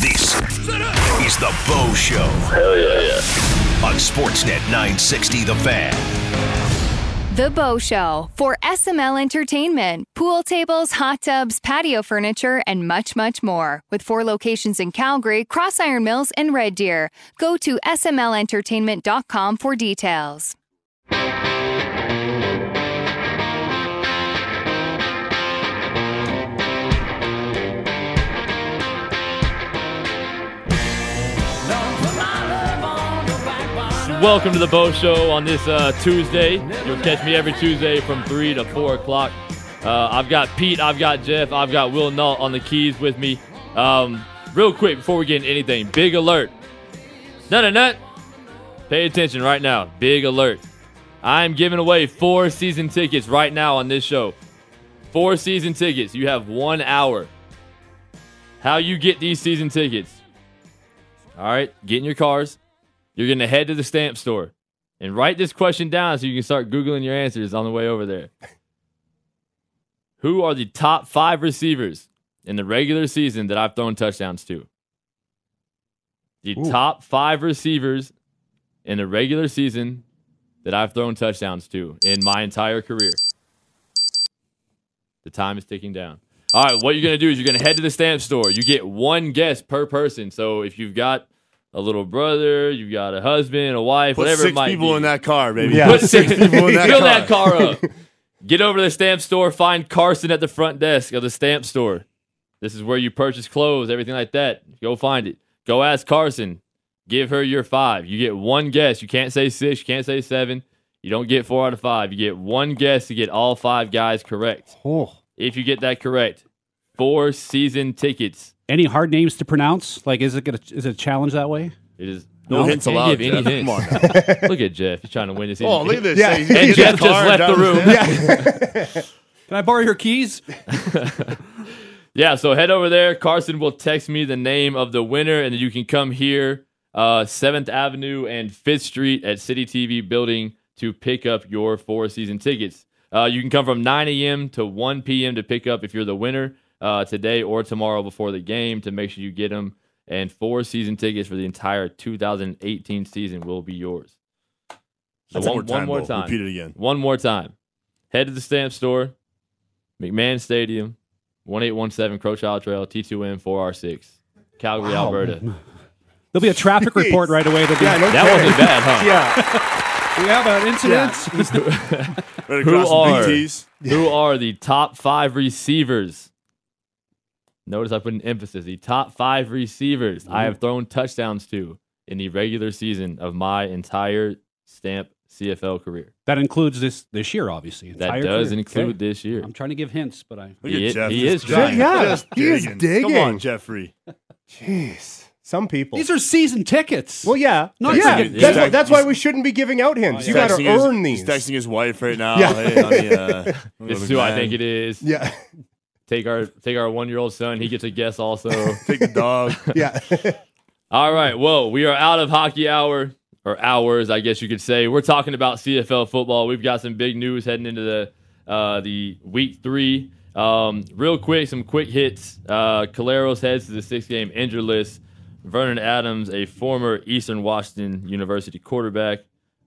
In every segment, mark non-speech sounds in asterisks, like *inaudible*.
This is the Bo Show. Hell yeah, yeah. On Sportsnet 960, The Fan. The Bo Show for SML Entertainment. Pool tables, hot tubs, patio furniture, and much, much more. With four locations in Calgary, Cross Iron Mills, and Red Deer. Go to smlentertainment.com for details. Welcome to the Bo Show on this uh, Tuesday. You'll catch me every Tuesday from 3 to 4 o'clock. Uh, I've got Pete, I've got Jeff, I've got Will Nault on the keys with me. Um, real quick, before we get into anything, big alert. Nut a nut. Pay attention right now. Big alert. I'm giving away four season tickets right now on this show. Four season tickets. You have one hour. How you get these season tickets? All right, get in your cars. You're going to head to the stamp store and write this question down so you can start Googling your answers on the way over there. Who are the top five receivers in the regular season that I've thrown touchdowns to? The Ooh. top five receivers in the regular season that I've thrown touchdowns to in my entire career. The time is ticking down. All right, what you're going to do is you're going to head to the stamp store. You get one guess per person. So if you've got a little brother, you've got a husband, a wife, Put whatever six it might people be. in that car, baby. Yeah. Put six *laughs* people in that Fill car. that car up. *laughs* Get over to the stamp store. Find Carson at the front desk of the stamp store. This is where you purchase clothes, everything like that. Go find it. Go ask Carson. Give her your five. You get one guess. You can't say six. You can't say seven. You don't get four out of five. You get one guess to get all five guys correct. Oh. If you get that correct, four season tickets. Any hard names to pronounce? Like, is it gonna is it a challenge that way? It is No I hints can't allowed, give any Jeff. hints. Come on. *laughs* Look at Jeff. He's trying to win this. Oh, look at this. Yeah. He's And get in Jeff just car left down the room. *laughs* Can I borrow your keys? *laughs* Yeah, so head over there. Carson will text me the name of the winner, and then you can come here, uh, 7th Avenue and 5th Street at City TV building to pick up your four season tickets. Uh, you can come from 9 a.m. to 1 p.m. to pick up if you're the winner uh, today or tomorrow before the game to make sure you get them. And four season tickets for the entire 2018 season will be yours. So That's one, one more time, one more time. Repeat it again. One more time. Head to the stamp store, McMahon Stadium, 1817 Crowchild Trail, T2M 4R6, Calgary, Wow. Alberta. *laughs* There'll be a traffic report right away. There'll be, Yeah, no That wasn't bad, huh? *laughs* Yeah. we have an incident. *laughs* Right Who are- Who are the top five receivers? Notice I put an emphasis. The top five receivers I have thrown touchdowns to in the regular season of my entire stamp CFL career. That includes this this year, obviously. That does career. include Okay. this year. I'm trying to give hints, but I. He is- Jeff. he is trying. Yeah, just he is Come digging. on, Jeffrey. Jeez. Some people. These are season tickets. well, yeah. No, yeah. he's- That's, why, that's why we shouldn't be giving out hints. you got to Texting his- earn these. He's texting his wife right now. Yeah. Hey, honey, uh, *laughs* This is who I think it is. Yeah. *laughs* Take our take our one year old son. He gets a guess also. *laughs* Take the dog. Yeah. *laughs* All right. Well, we are out of hockey hour or hours, I guess you could say. We're talking about CFL football. We've got some big news heading into the uh, the week three. Um, real quick, some quick hits. Uh, Collaros heads to the six game injured list. Vernon Adams, a former Eastern Washington University quarterback,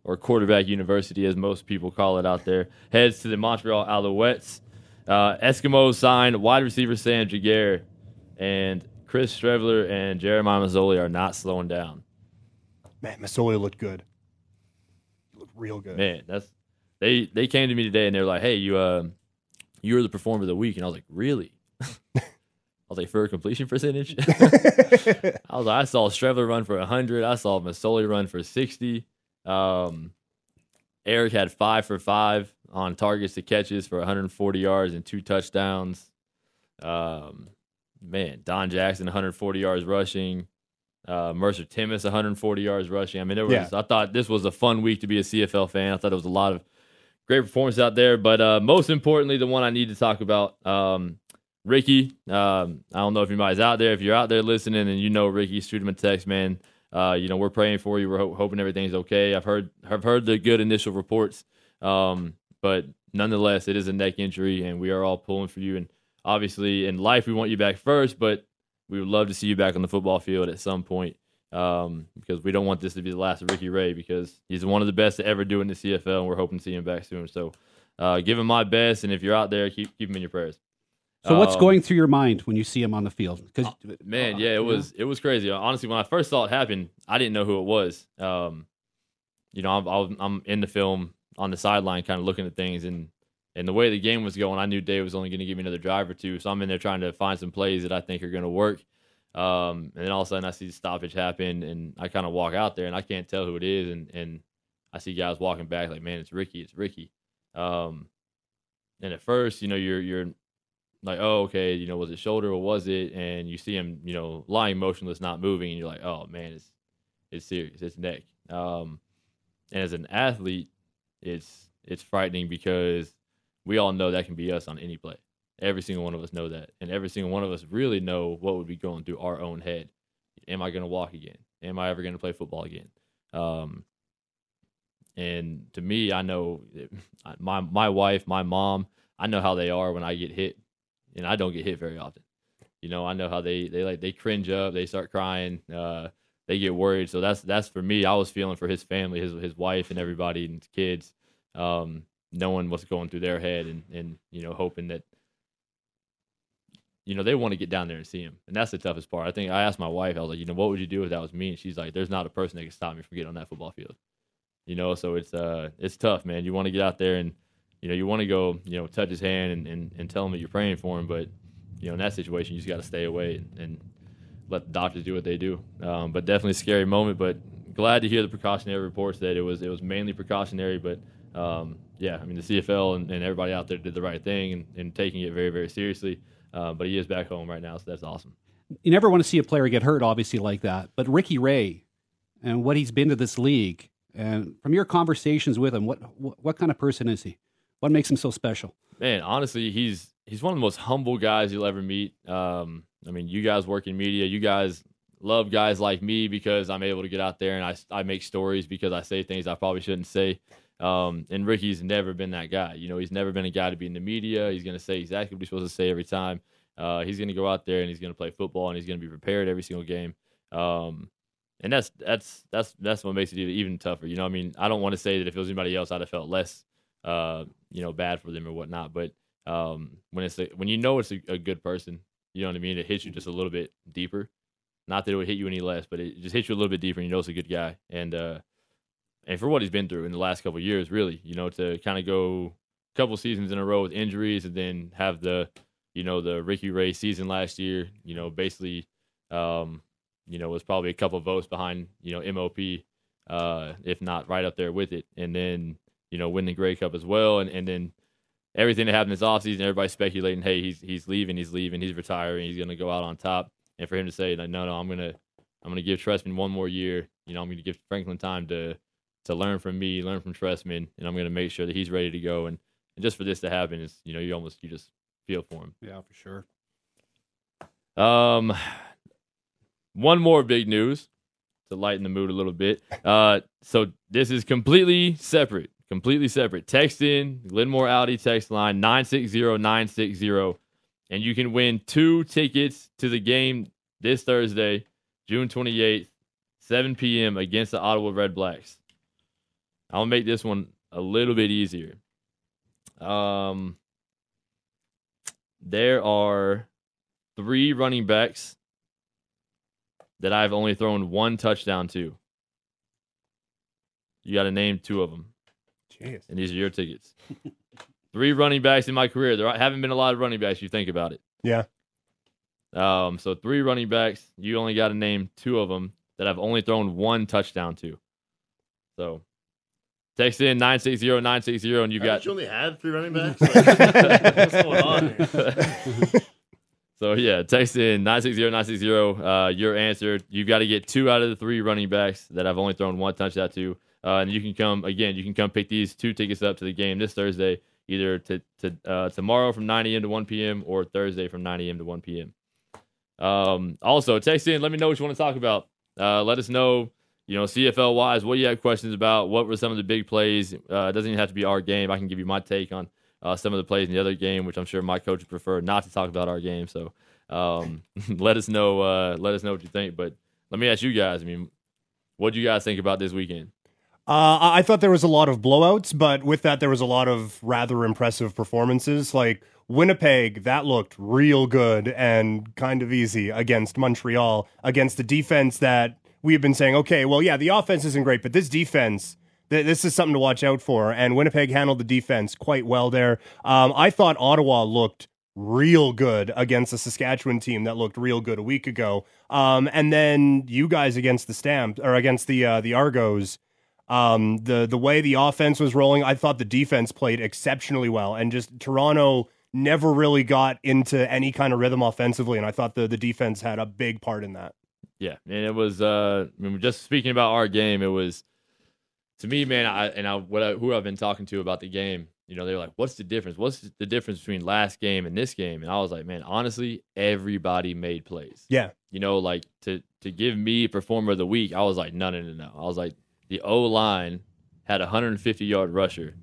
or quarterback university as most people call it out there, heads to the Montreal Alouettes. Uh, Eskimos signed wide receiver Sam Jaguar, and Chris Streveler and Jeremiah Masoli are not slowing down. Man, Masoli looked good. He looked real good. Man, that's they they came to me today and they were like, "Hey, you uh, you were the performer of the week," and I was like, "Really?" *laughs* I was like, "For a completion percentage?" *laughs* I was like, "I saw Streveler run for hundred. I saw Masoli run for sixty. Um, Eric had five for five on targets to catches for 140 yards and two touchdowns. Um, man, Don Jackson 140 yards rushing. Uh, Mercer Timmis 140 yards rushing. I mean, it was. Yeah. I thought this was a fun week to be a CFL fan. I thought it was a lot of great performance out there. But uh, most importantly, the one I need to talk about, um, Ricky. Um, I don't know if anybody's out there. If you're out there listening and you know Ricky, shoot him a text, man. Uh, you know we're praying for you. We're ho- hoping everything's okay. I've heard I've heard the good initial reports, um, but nonetheless, it is a neck injury, and we are all pulling for you. And obviously, in life, we want you back first, but we would love to see you back on the football field at some point um, because we don't want this to be the last of Ricky Ray because he's one of the best to ever do in the CFL, and we're hoping to see him back soon. So, uh, give him my best, and if you're out there, keep keep him in your prayers. So what's Um, going through your mind when you see him on the field? Because Man, yeah, it was it was crazy. Honestly, when I first saw it happen, I didn't know who it was. Um, you know, I'm- I'm in the film on the sideline, kind of looking at things, and and the way the game was going, I knew Dave was only going to give me another drive or two, so I'm in there trying to find some plays that I think are going to work. Um, and then all of a sudden, I see the stoppage happen, and I kind of walk out there, and I can't tell who it is, and and I see guys walking back, like, man, it's Ricky, it's Ricky. Um, and at first, you know, you're you're like, oh, okay, you know, was it shoulder or was it? And you see him, you know, lying motionless, not moving, and you're like, oh man, it's it's serious, it's neck. Um, and as an athlete, it's it's frightening because we all know that can be us on any play. Every single one of us know that, and every single one of us really know what would be going through our own head. Am I going to walk again? Am I ever going to play football again? Um, and to me, I know *laughs* my my wife, my mom, I know how they are when I get hit, and I don't get hit very often. You know, I know how they they like they cringe up, they start crying, uh, they get worried. So that's that's for me. I was feeling for his family, his his wife, and everybody, and his kids, um, knowing what's going through their head, and and you know, hoping that you know they want to get down there and see him, and that's the toughest part. I think I asked my wife, I was like, you know, what would you do if that was me? And she's like, there's not a person that can stop me from getting on that football field. You know, so it's uh it's tough, man. You want to get out there and you know you want to go, you know, touch his hand and, and, and tell him that you're praying for him, but you know in that situation you just got to stay away and, and let the doctors do what they do. Um, but definitely a scary moment. But glad to hear the precautionary reports that it was it was mainly precautionary, but um, yeah, I mean the CFL and, and everybody out there did the right thing and, and taking it very very seriously. Uh, but he is back home right now, so that's awesome. you never want to see a player get hurt, obviously, like that. But Ricky Ray and what he's been to this league, and from your conversations with him, what what, what kind of person is he? What makes him so special? man, honestly, he's he's one of the most humble guys you'll ever meet. Um, I mean, you guys work in media, you guys love guys like me because I'm able to get out there and I I make stories because I say things I probably shouldn't say. Um, and Ricky's never been that guy. You know, he's never been a guy to be in the media. He's going to say exactly what he's supposed to say every time. Uh, he's going to go out there and he's going to play football and he's going to be prepared every single game. Um, and that's that's that's that's what makes it even tougher. You know, I mean, I don't want to say that if it was anybody else, I'd have felt less, uh, you know, bad for them or whatnot. But um, when it's a, when you know it's a, a good person, you know what I mean. It hits you just a little bit deeper. Not that it would hit you any less, but it just hits you a little bit deeper, and you know it's a good guy. And uh, and for what he's been through in the last couple years, really, you know, to kind of go a couple seasons in a row with injuries, and then have the, you know, the Ricky Ray season last year, you know, basically, um, you know, was probably a couple votes behind, you know, MOP, uh, if not right up there with it, and then you know, win the Grey Cup as well, and and then everything that happened this offseason, everybody's speculating, hey, he's he's leaving, he's leaving, he's retiring, he's gonna go out on top. And for him to say, like, no, no, I'm gonna I'm gonna give Trestman one more year. You know, I'm gonna give Franklin time to to learn from me, learn from Trestman, and I'm gonna make sure that he's ready to go. And, and just for this to happen is, you know, you almost you just feel for him. Yeah, for sure. Um, one more big news to lighten the mood a little bit. Uh, so this is completely separate, completely separate. Text in Glenmore Audi text line 960-960 and you can win two tickets to the game this Thursday, June 28th, 7 p.m. against the Ottawa Red Blacks. I'll make this one a little bit easier. Um, there are three running backs that I've only thrown one touchdown to. You got to name two of them, Jeez. and these are your tickets. *laughs* three running backs in my career. There haven't been a lot of running backs. You think about it. Yeah. Um, so three running backs. You only got to name two of them that I've only thrown one touchdown to. So text in 960-960 and you got you only had three running backs. *laughs* What's going on? Here? *laughs* So yeah, text in 960-960. Uh, your answer. You've got to get two out of the three running backs that I've only thrown one touchdown to. Uh, and you can come again. You can come pick these two tickets up to the game this Thursday, either to, to uh, tomorrow from 9 a.m. to 1 p.m. or Thursday from 9 a.m. to 1 p.m. Um, also, text in. Let me know what you want to talk about. Uh, let us know. You know, CFL wise, what you have questions about. What were some of the big plays? Uh, it doesn't even have to be our game. I can give you my take on uh, some of the plays in the other game, which I'm sure my coach would prefer not to talk about our game. So Um, *laughs* let us know. Uh, let us know what you think. But let me ask you guys. I mean, what do you guys think about this weekend? Uh, I thought there was a lot of blowouts, but with that, there was a lot of rather impressive performances. Like Winnipeg, that looked real good and kind of easy against Montreal, against the defense that we have been saying, okay, well, yeah, the offense isn't great, but this defense, th- this is something to watch out for. And Winnipeg handled the defense quite well there. Um, I thought Ottawa looked real good against the Saskatchewan team that looked real good a week ago. Um, and then you guys against the Stamps or against the uh, the Argos. Um, the the way the offense was rolling, I thought the defense played exceptionally well, and just Toronto never really got into any kind of rhythm offensively, and I thought the the defense had a big part in that. Yeah, and it was. Uh, I mean, just speaking about our game, it was to me, man. I and I, what I, who I've been talking to about the game, you know, they're like, "What's the difference? What's the difference between last game and this game?" And I was like, "Man, honestly, everybody made plays. Yeah, You know, like to to give me performer of the week, I was like, no, no, no, no. I was like, the O line had a 150 yard rusher,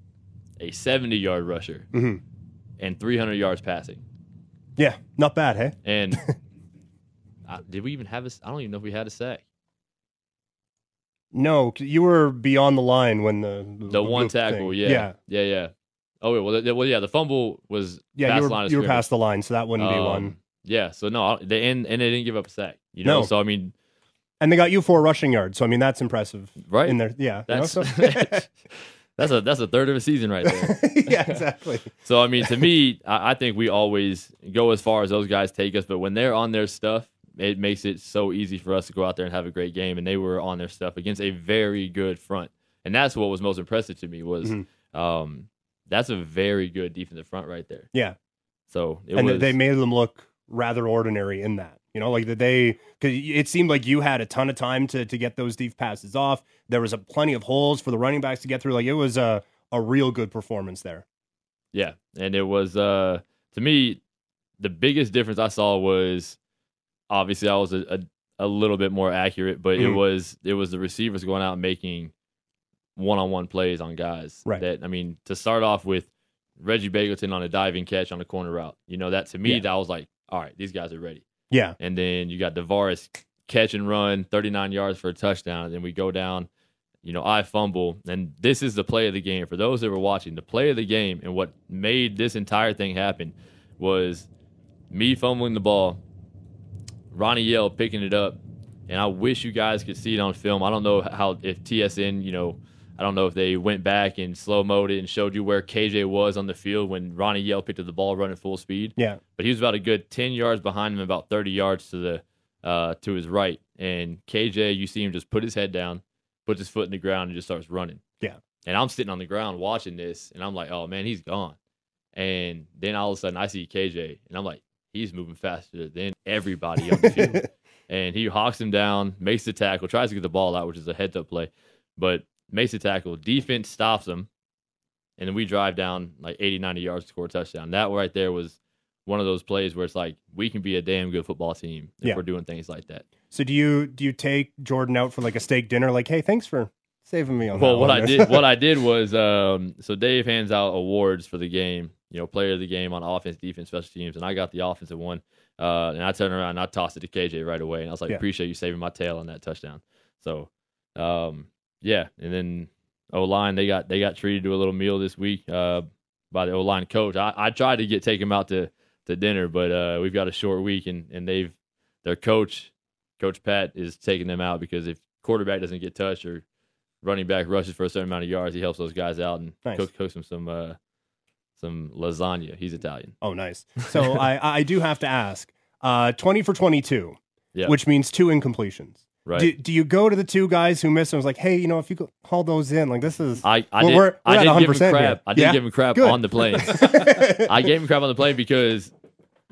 a 70 yard rusher, Mhm. and 300 yards passing. yeah, not bad, hey. And *laughs* uh, did we even have a? I don't even know if we had a sack. No, you were beyond the line when the The one tackle, yeah, yeah, yeah, yeah. Oh, wait, well, the, well, yeah. The fumble was yeah. past You line were you were past the line, so that wouldn't be Um, one. Yeah, so no, they and, and they didn't give up a sack. You know, No. so I mean, And they got you four rushing yards, so I mean that's impressive. right? In there, yeah, you know, that's so- *laughs* that's a that's a third of a season right there. *laughs* yeah, exactly. So I mean, to me, I, I think we always go as far as those guys take us. But when they're on their stuff, it makes it so easy for us to go out there and have a great game. And they were on their stuff against a very good front, and that's what was most impressive to me was Mhm. um, that's a very good defensive front right there. Yeah. So it and was they made them look rather ordinary in that. You know, like that they because it seemed like you had a ton of time to to get those deep passes off. There was a plenty of holes for the running backs to get through. Like it was a a real good performance there. Yeah, and it was uh to me the biggest difference I saw was obviously I was a, a, a little bit more accurate, but it Mhm. was it was the receivers going out and making one on one plays on guys. Right. That I mean to start off with Reggie Begelton on a diving catch on a corner route. You know that to me Yeah. that was like all right these guys are ready. Yeah, And then you got DaVaris catch and run, 39 yards for a touchdown. And then we go down, you know, I fumble. And this is the play of the game. For those that were watching, the play of the game and what made this entire thing happen was me fumbling the ball, Ronnie Yell picking it up. And I wish you guys could see it on film. I don't know how, if TSN, you know, I don't know if they went back and slow mode it and showed you where KJ was on the field when Ronnie Yell picked up the ball running full speed yeah, but he was about a good 10 yards behind him, about 30 yards to the uh, to his right. And KJ, you see him just put his head down, puts his foot in the ground, and just starts running. Yeah. And I'm sitting on the ground watching this, and I'm like, oh man, he's gone. And then all of a sudden, I see KJ, and I'm like, he's moving faster than everybody on the *laughs* field. and he hawks him down, makes the tackle, tries to get the ball out, which is a heads up play, but makes tackle. Defense stops him, and then we drive down like 80, 90 yards to score a touchdown. That right there was one of those plays where it's like we can be a damn good football team if Yeah. we're doing things like that. So do you do you take Jordan out for like a steak dinner? Like, hey, thanks for saving me on Well, that what one I *laughs* did, what I did was, um, so Dave hands out awards for the game, you know, player of the game on offense, defense, special teams, and I got the offensive one. Uh, and I turned around and I tossed it to KJ right away, and I was like, Yeah. appreciate you saving my tail on that touchdown. So, um, yeah, and then O line they got they got treated to a little meal this week uh, by the O line coach. I, I tried to get take him out to to dinner, but uh, we've got a short week, and and they've their coach, Coach Pat, is taking them out because if quarterback doesn't get touched or running back rushes for a certain amount of yards, he helps those guys out and Nice. cook, cooks them some uh, some lasagna. He's Italian. Oh, nice. *laughs* So I I do have to ask. Uh, twenty for twenty two, Yeah. which means two incompletions. Right. Do, do you go to the two guys who missed? and was like, hey, you know, if you could haul those in, like this is. I, I Well, did, we're- we're did at give him crap. here. I did Yeah? give him crap Good. on the plane. *laughs* I gave him crap on the plane because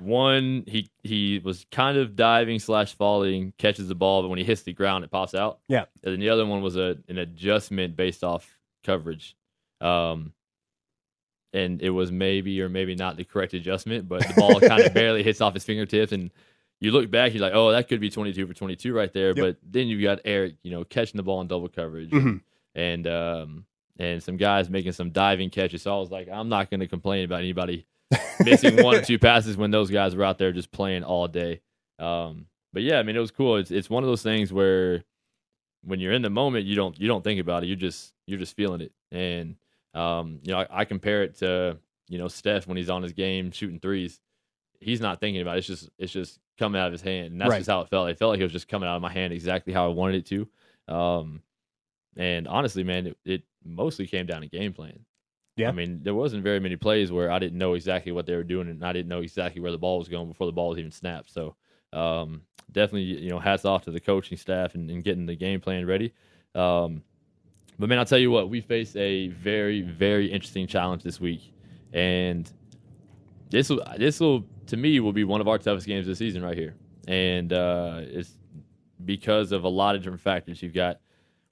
one, he he was kind of diving slash falling, catches the ball, but when he hits the ground, it pops out. Yeah. And then the other one was a an adjustment based off coverage, um, and it was maybe or maybe not the correct adjustment, but the ball kind of *laughs* barely hits off his fingertips, and you look back, you're like, oh, that could be 22 for 22 right there. Yep. But then you've got Eric, you know, catching the ball in double coverage, Mhm. and um, and some guys making some diving catches. So I was like, I'm not going to complain about anybody *laughs* missing one or two passes when those guys were out there just playing all day. Um, but yeah, I mean, it was cool. It's it's one of those things where when you're in the moment, you don't you don't think about it. You just you're just feeling it. And um, you know, I, I compare it to you know Steph when he's on his game shooting threes. He's not thinking about it. It's just it's just coming out of his hand, and that's Right. just how it felt. It felt like it was just coming out of my hand exactly how I wanted it to. Um, and honestly, man, it, it mostly came down to game plan. Yeah. I mean, there wasn't very many plays where I didn't know exactly what they were doing, and I didn't know exactly where the ball was going before the ball was even snapped. So, um, definitely, you know, hats off to the coaching staff and, and getting the game plan ready. Um, but man, I'll tell you what, we face a very, very interesting challenge this week, and this will, this will, to me, will be one of our toughest games this season right here, and uh, it's because of a lot of different factors. You've got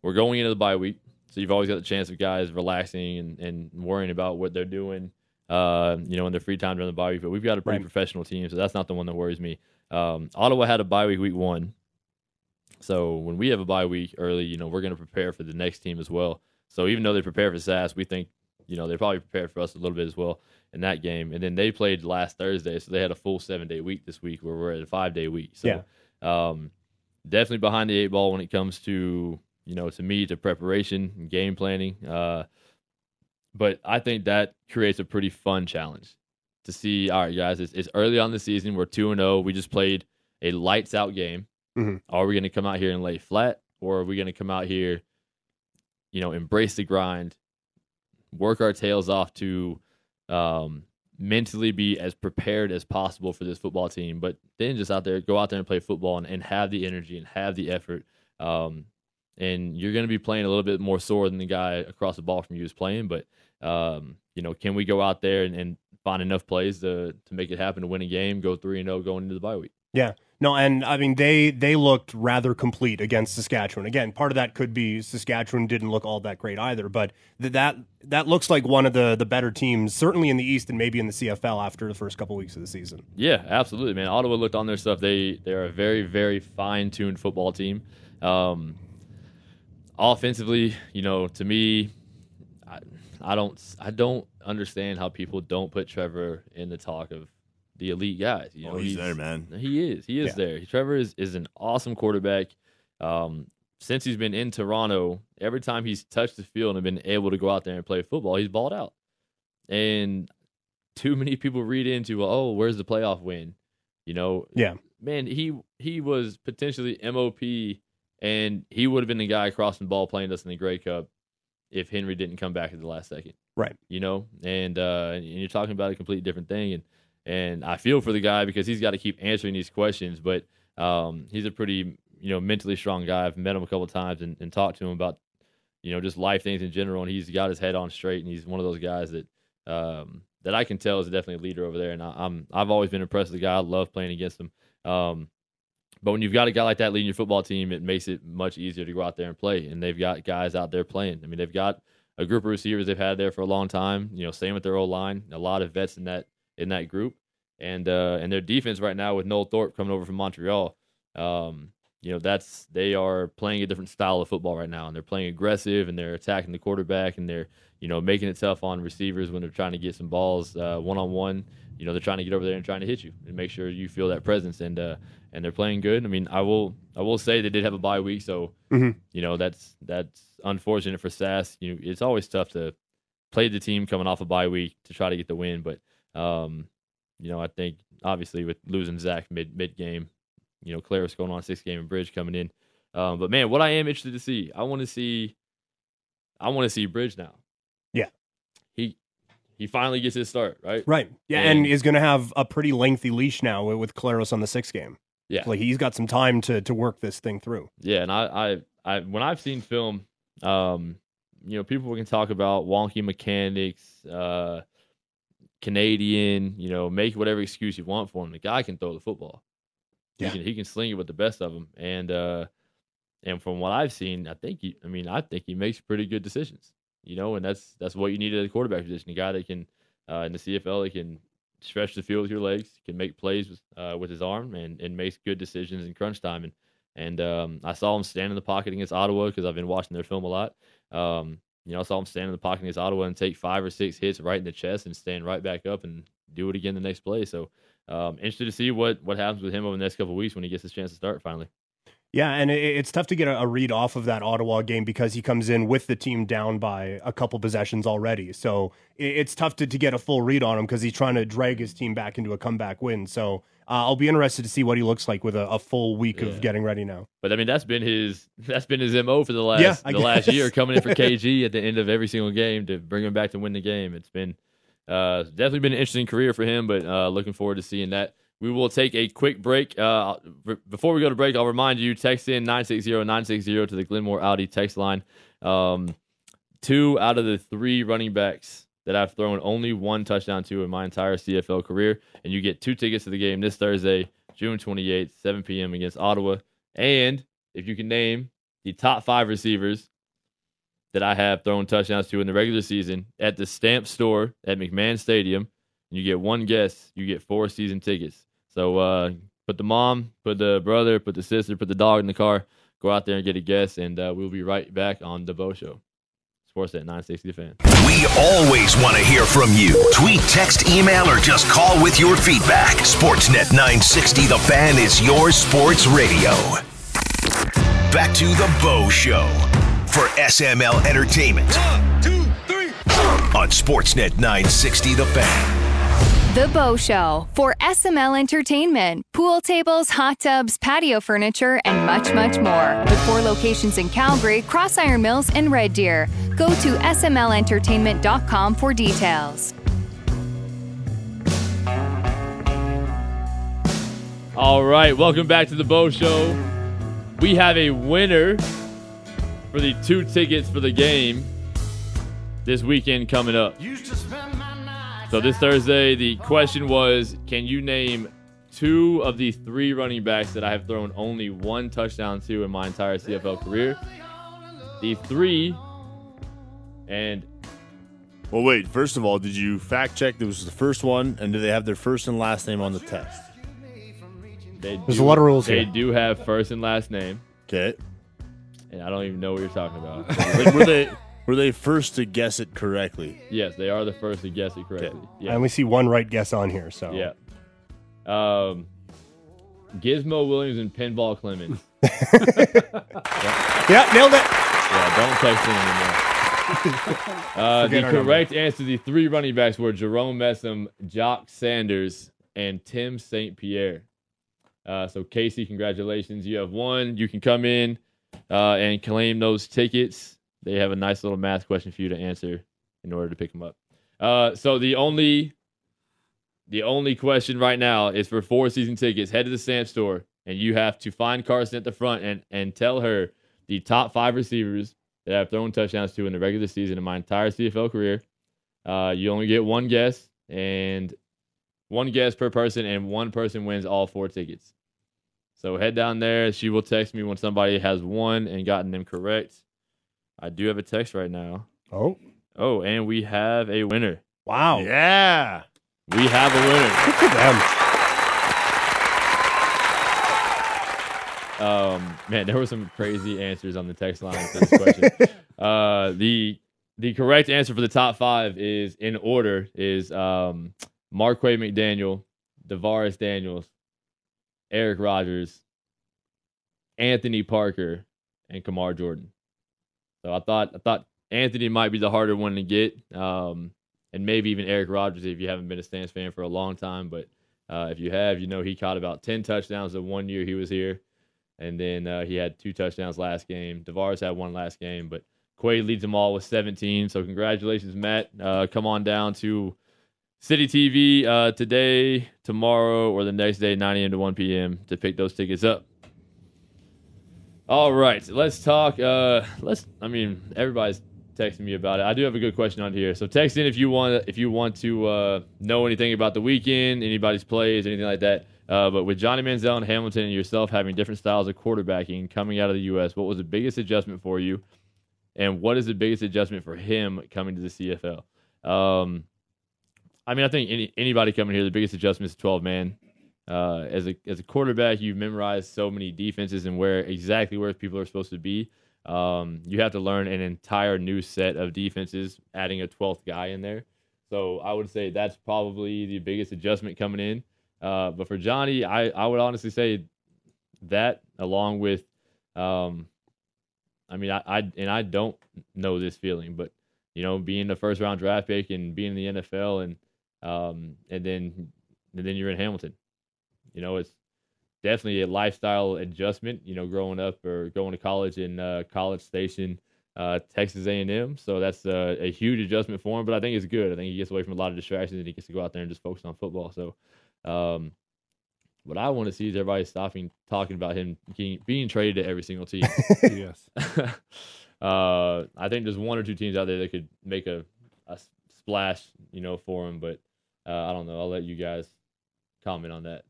we're going into the bye week, so you've always got the chance of guys relaxing and, and worrying about what they're doing, uh, you know, in their free time during the bye week. But we've got a pretty Right. professional team, so that's not the one that worries me. Um, Ottawa had a bye week week one, so when we have a bye week early, you know, we're going to prepare for the next team as well. So even though they prepare for SAS, we think, you know, they're probably prepared for us a little bit as well in that game. And then they played last Thursday, so they had a full seven day week this week, where we're at a five day week. So, um, definitely behind the eight ball when it comes to you know to me to preparation and game planning. Uh, but I think that creates a pretty fun challenge to see. All right, guys, it's, it's early on the season. We're two and zero. We just played a lights out game. Mhm. Are we going to come out here and lay flat, or are we going to come out here, you know, embrace the grind, work our tails off to um, mentally be as prepared as possible for this football team, but then just out there, go out there and play football and, and have the energy and have the effort. Um, and you're going to be playing a little bit more sore than the guy across the ball from you is playing, but um, you know, can we go out there and, and find enough plays to to make it happen to win a game, go three and zero going into the bye week? Yeah. No, and I mean they they looked rather complete against Saskatchewan. Again, part of that could be Saskatchewan didn't look all that great either, but th- that that looks like one of the the better teams, certainly in the East and maybe in the CFL after the first couple weeks of the season. Yeah, absolutely, man. Ottawa looked on their stuff. They they are a very very fine tuned football team. Um, offensively, you know, to me, I, I don't I don't understand how people don't put Trevor in the talk of the elite guys. You know, Oh, he's there, man. He is. He is Yeah. there. Trevor is, is an awesome quarterback. Um, since he's been in Toronto, every time he's touched the field and been able to go out there and play football, he's balled out. And too many people read into, oh, where's the playoff win? You know, Yeah. man, he he was potentially MOP, and he would have been the guy crossing the ball playing us in the Grey Cup if Henry didn't come back at the last second. Right. You know, and uh, and you're talking about a completely different thing, and and I feel for the guy because he's got to keep answering these questions, but um, he's a pretty you know mentally strong guy. I've met him a couple times and, and talked to him about you know just life things in general, and he's got his head on straight, and he's one of those guys that um, that I can tell is definitely a leader over there, and I, I'm I've always been impressed with the guy. I love playing against him. Um, but when you've got a guy like that leading your football team, it makes it much easier to go out there and play. And they've got guys out there playing. I mean, they've got a group of receivers they've had there for a long time. You know, same with their old line. A lot of vets in that in that group, and uh, and their defense right now with Noel Thorpe coming over from Montreal. Um, you know, that's they are playing a different style of football right now, and they're playing aggressive and they're attacking the quarterback and they're you know making it tough on receivers when they're trying to get some balls one on one. You know, they're trying to get over there and trying to hit you and make sure you feel that presence and uh, and they're playing good. I mean, I will I will say they did have a bye week, so Mhm. you know that's that's unfortunate for SAS. You know, it's always tough to play the team coming off a bye week to try to get the win, but um, you know, I think obviously with losing Zach mid mid game, you know, Collaros going on six game and Bridge coming in. Um, but man, what I am interested to see, I want to see, I want to see Bridge now. Yeah. he he finally gets his start, right? Right. Yeah, and, And- is going to have a pretty lengthy leash now with, Collaros on the sixth game. Yeah. Like he's got some time to to work this thing through. Yeah, and I, I, I when I've seen film, um, you know, people can talk about wonky mechanics, uh, Canadian, you know, make whatever excuse you want for him. The guy can throw the football. Yeah. He can he can sling it with the best of them, and uh, and from what I've seen, I think he, I mean, I think he makes pretty good decisions. You know, and that's that's what you need at the quarterback position. A guy that can uh, in the CFL that can stretch the field with your legs, can make plays with, uh, with his arm, and, and makes good decisions in crunch time. And and um, I saw him stand in the pocket against Ottawa because I've been watching their film a lot. Um, you know, I saw him stand in the pocket against Ottawa and take five or six hits right in the chest and stand right back up and do it again the next play. So um, interested to see what what happens with him over the next couple weeks when he gets his chance to start finally. Yeah, and it's tough to get a, read off of that Ottawa game because he comes in with the team down by a couple possessions already. So it's tough to, to get a full read on him because he's trying to drag his team back into a comeback win. So uh, I'll be interested to see what he looks like with a, a full week yeah. of getting ready now. But I mean, that's been his *laughs* that's been his mo for the last yeah, the guess. last year, *laughs* coming in for KG at the end of every single game to bring him back to win the game. It's been uh, definitely been an interesting career for him, but uh, looking forward to seeing that. We will take a quick break. Uh, before we go to break, I'll remind you text in 960 960 to the Glenmore Audi text line. Um, two out of the three running backs that I've thrown only one touchdown to in my entire CFL career, and you get two tickets to the game this Thursday, June 28th, 7 p.m. against Ottawa. And if you can name the top five receivers that I have thrown touchdowns to in the regular season at the Stamp Store at McMahon Stadium, and you get one guess, you get four season tickets. So uh, put the mom, put the brother, put the sister, put the dog in the car. Go out there and get a guess, and uh, we'll be right back on the Bo Show. Sportsnet 960 fan. We always want to hear from you. Tweet, text, email, or just call with your feedback. Sportsnet 960 The Fan is your sports radio. Back to the Bo Show for SML Entertainment. One, two, three. On Sportsnet 960 The Fan. The Bo Show for SML Entertainment. Pool tables, hot tubs, patio furniture, and much, much more. With four locations in Calgary, Cross Iron Mills, and Red Deer. Go to smlentertainment.com for details. All right, welcome back to the Bo Show. We have a winner for the two tickets for the game this weekend coming up. So this Thursday, the question was, can you name two of the three running backs that I have thrown only one touchdown to in my entire CFL career? The three, and well, wait. First of all, did you fact check that was the first one, and do they have their first and last name on the test? They There's do, a lot of rules here. They here. do have first and last name. Okay. And I don't even know what you're talking about. like, were they were they first to guess it correctly? Yes, they are the first to guess it correctly. Yeah. I only see one right guess on here, so yeah. Um, Gizmo Williams and Pinball Clemens. *laughs* yeah. yeah, nailed it. Yeah, don't text me anymore. *laughs* uh, the correct number. answer the three running backs were Jerome Messam, Jock Sanders, and Tim St. Pierre. Uh, so, Casey, congratulations. You have won. You can come in uh, and claim those tickets they have a nice little math question for you to answer in order to pick them up. Uh, so the only the only question right now is for four season tickets. Head to the Stamp store and you have to find Carson at the front and and tell her the top five receivers that I've thrown touchdowns to in the regular season in my entire CFL career. Uh, you only get one guess and one guess per person, and one person wins all four tickets. So head down there. She will text me when somebody has won and gotten them correct. I do have a text right now. Oh. Oh, and we have a winner. Wow. Yeah. We have a winner. Good for them. Um, man, there were some crazy answers on the text line for this question. *laughs* uh, the the correct answer for the top five is in order is um, Marquay McDaniel, DaVaris Daniels, Eric Rogers, Anthony Parker, and Kamar Jordan. So I thought I thought Anthony might be the harder one to get, um, and maybe even Eric Rogers if you haven't been a Stamps fan for a long time. But uh, if you have, you know he caught about ten touchdowns the one year he was here, and then uh, he had two touchdowns last game. DaVaris had one last game, but Quay leads them all with 17. So congratulations, Matt. Uh, come on down to City TV uh, today, tomorrow, or the next day, 9 a.m. to 1 p.m. to pick those tickets up. All right, let's talk. Uh, let's. I mean, everybody's texting me about it. I do have a good question on here. So text in if you want if you want to uh, know anything about the weekend, anybody's plays, anything like that. Uh, but with Johnny Manziel and Hamilton and yourself having different styles of quarterbacking coming out of the U.S., what was the biggest adjustment for you, and what is the biggest adjustment for him coming to the CFL? Um, I mean, I think any, anybody coming here, the biggest adjustment is 12 man. Uh, as a as a quarterback, you've memorized so many defenses and where exactly where people are supposed to be. Um, you have to learn an entire new set of defenses, adding a twelfth guy in there. So I would say that's probably the biggest adjustment coming in. Uh, but for Johnny, I, I would honestly say that along with, um, I mean, I, I and I don't know this feeling, but you know, being the first round draft pick and being in the NFL and um, and then and then you're in Hamilton. You know, it's definitely a lifestyle adjustment. You know, growing up or going to college in uh, College Station, uh, Texas A&M. So that's a, a, huge adjustment for him. But I think it's good. I think he gets away from a lot of distractions and he gets to go out there and just focus on football. So, um, what I want to see is everybody stopping talking about him being, being traded to every single team. *laughs* yes. *laughs* uh, I think there's one or two teams out there that could make a, a splash, you know, for him. But uh, I don't know. I'll let you guys comment on that.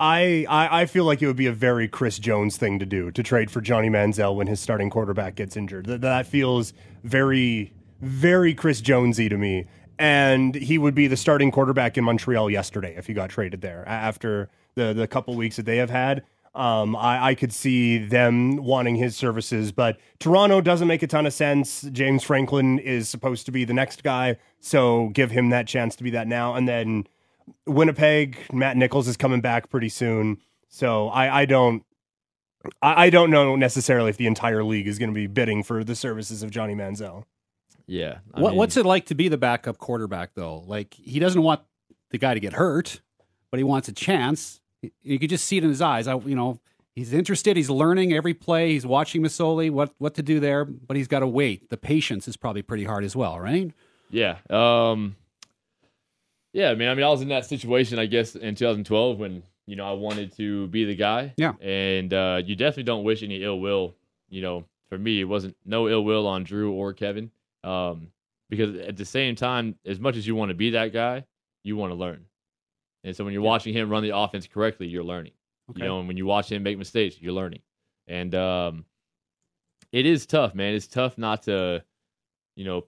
I, I, I feel like it would be a very Chris Jones thing to do to trade for Johnny Manziel when his starting quarterback gets injured. That, that feels very very Chris Jonesy to me. And he would be the starting quarterback in Montreal yesterday if he got traded there after the the couple weeks that they have had. Um, I, I could see them wanting his services, but Toronto doesn't make a ton of sense. James Franklin is supposed to be the next guy, so give him that chance to be that now. And then Winnipeg, Matt Nichols is coming back pretty soon. So I, I don't I, I don't know necessarily if the entire league is going to be bidding for the services of Johnny Manziel. Yeah. I what, mean, what's it like to be the backup quarterback though? Like he doesn't want the guy to get hurt, but he wants a chance. You could just see it in his eyes. I, you know, he's interested. He's learning every play. He's watching Masoli, what what to do there, but he's got to wait. The patience is probably pretty hard as well, right? Yeah. Um, yeah, I mean, I mean, I was in that situation, I guess, in 2012 when you know I wanted to be the guy. Yeah, and uh, you definitely don't wish any ill will. You know, for me, it wasn't no ill will on Drew or Kevin, um, because at the same time, as much as you want to be that guy, you want to learn. And so when you're yeah. watching him run the offense correctly, you're learning. Okay. You know, and when you watch him make mistakes, you're learning. And um, it is tough, man. It's tough not to, you know,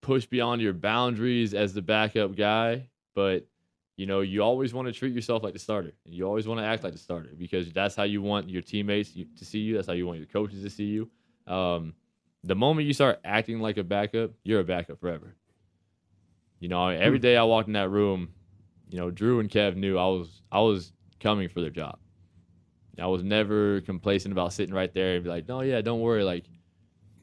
push beyond your boundaries as the backup guy, but you know, you always want to treat yourself like the starter. And you always want to act like the starter because that's how you want your teammates to see you. That's how you want your coaches to see you. Um, the moment you start acting like a backup, you're a backup forever. You know, every hmm. I walked in that room, you know, Drew and Kev knew I was I was coming for their job. I was never complacent about sitting right there and be like, no, yeah, don't worry. Like,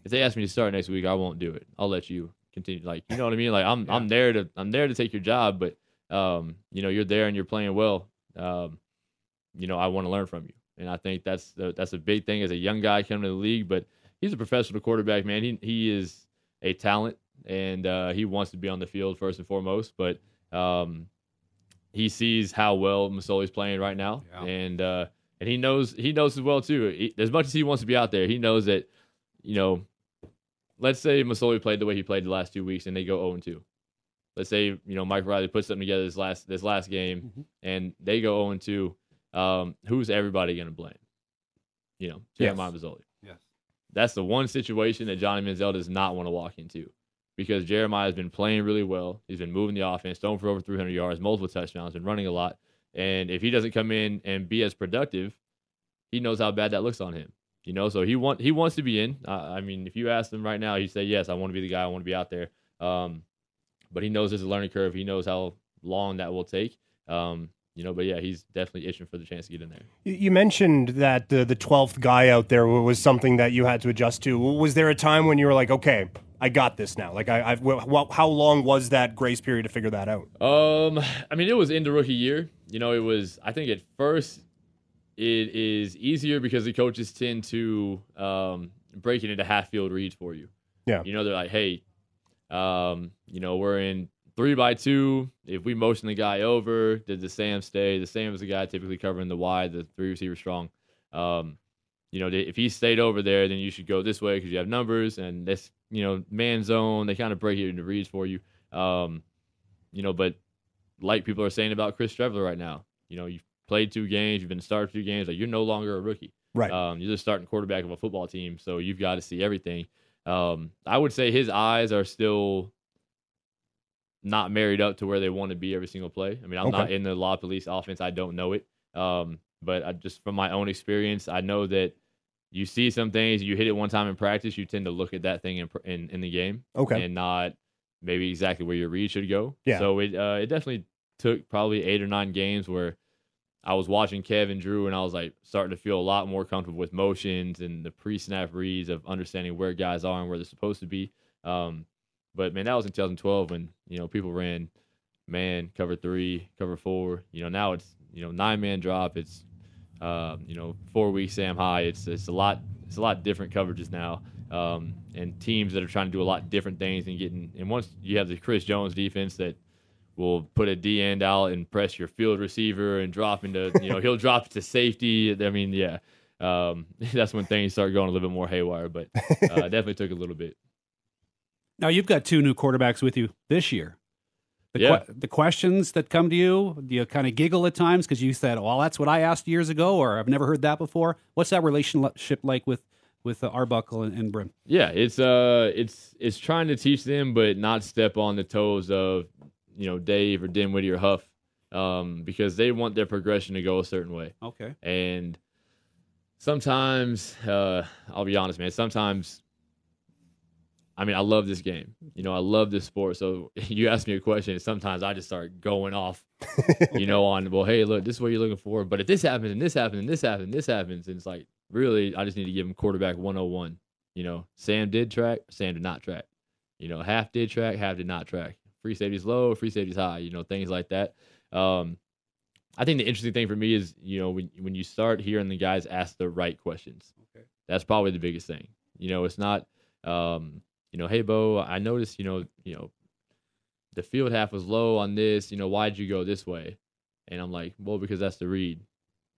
if they ask me to start next week, I won't do it. I'll let you continue. Like, you know what I mean? Like, I'm yeah. I'm there to I'm there to take your job, but um, you know, you're there and you're playing well. Um, you know, I want to learn from you, and I think that's the, that's a big thing as a young guy coming to the league. But he's a professional quarterback, man. He he is a talent, and uh, he wants to be on the field first and foremost. But um, he sees how well Masoli's playing right now, yeah. and uh, and he knows he knows as well too. He, as much as he wants to be out there, he knows that you know. Let's say Masoli played the way he played the last two weeks, and they go 0 2. Let's say you know Mike Reilly puts something together this last this last game, mm-hmm. and they go 0 2. Um, who's everybody going to blame? You know, Jeremiah yes. Masoli. Yes. That's the one situation that Johnny Manziel does not want to walk into because Jeremiah has been playing really well. He's been moving the offense, throwing for over 300 yards, multiple touchdowns, been running a lot. And if he doesn't come in and be as productive, he knows how bad that looks on him. You know, so he want he wants to be in. Uh, I mean, if you ask him right now, he'd say, "Yes, I want to be the guy. I want to be out there." Um, but he knows there's a learning curve. He knows how long that will take. Um, you know, but yeah, he's definitely itching for the chance to get in there. You mentioned that the the twelfth guy out there was something that you had to adjust to. Was there a time when you were like, okay, I got this now? Like, I, I've how long was that grace period to figure that out? Um, I mean, it was in the rookie year. You know, it was. I think at first it is easier because the coaches tend to um, break it into half field reads for you. Yeah. You know, they're like, hey, um, you know, we're in three by two. If we motion the guy over, did the Sam stay? The Sam is the guy typically covering the wide, the three receiver strong. Um, you know, if he stayed over there, then you should go this way because you have numbers and this, you know, man zone. They kind of break it into reads for you. Um, you know, but like people are saying about Chris Streveler right now, you know, you've played two games, you've been started two games, like you're no longer a rookie. Right. Um, you're the starting quarterback of a football team, so you've got to see everything. Um, I would say his eyes are still not married up to where they want to be every single play. I mean, I'm okay. not in the LaPolice offense. I don't know it. Um, but I just from my own experience, I know that you see some things, you hit it one time in practice, you tend to look at that thing in in, in the game, okay, and not maybe exactly where your read should go. Yeah. So it uh, it definitely took probably eight or nine games where I was watching Kevin Drew and I was like starting to feel a lot more comfortable with motions and the pre-snap reads of understanding where guys are and where they're supposed to be. Um, but man, that was in 2012 when you know people ran man cover three, cover four. You know now it's you know nine man drop. It's um, you know four week Sam high. It's it's a lot it's a lot different coverages now. Um, and teams that are trying to do a lot different things and getting and once you have the Chris Jones defense that will put a D end out and press your field receiver and drop into you know he'll drop to safety. I mean yeah. Um, *laughs* that's when things start going a little bit more haywire, but uh, *laughs* definitely took a little bit. Now you've got two new quarterbacks with you this year. The, Yeah. que- the questions that come to you, do you kind of giggle at times because you said, "Well, that's what I asked years ago," or "I've never heard that before." What's that relationship like with with uh, Arbuckle and, and Brim? Yeah, it's uh, it's it's trying to teach them, but not step on the toes of you know Dave or Dinwiddie or Huff, um, because they want their progression to go a certain way. Okay. And sometimes, uh, I'll be honest, man. Sometimes, I mean, I love this game. You know, I love this sport. So *laughs* you ask me a question, and sometimes I just start going off. *laughs* you know, on well, hey, look, this is what you're looking for. But if this happens and this happens and this happens and this happens, and it's like really, I just need to give him quarterback 101. You know, Sam did track, Sam did not track. You know, half did track, half did not track. Free safety's low, free safety's high. You know, things like that. Um, I think the interesting thing for me is, you know, when when you start hearing the guys ask the right questions. Okay. That's probably the biggest thing. You know, it's not, um, you know, hey Bo, I noticed, you know, you know, the field half was low on this. You know, why'd you go this way? And I'm like, well, because that's the read.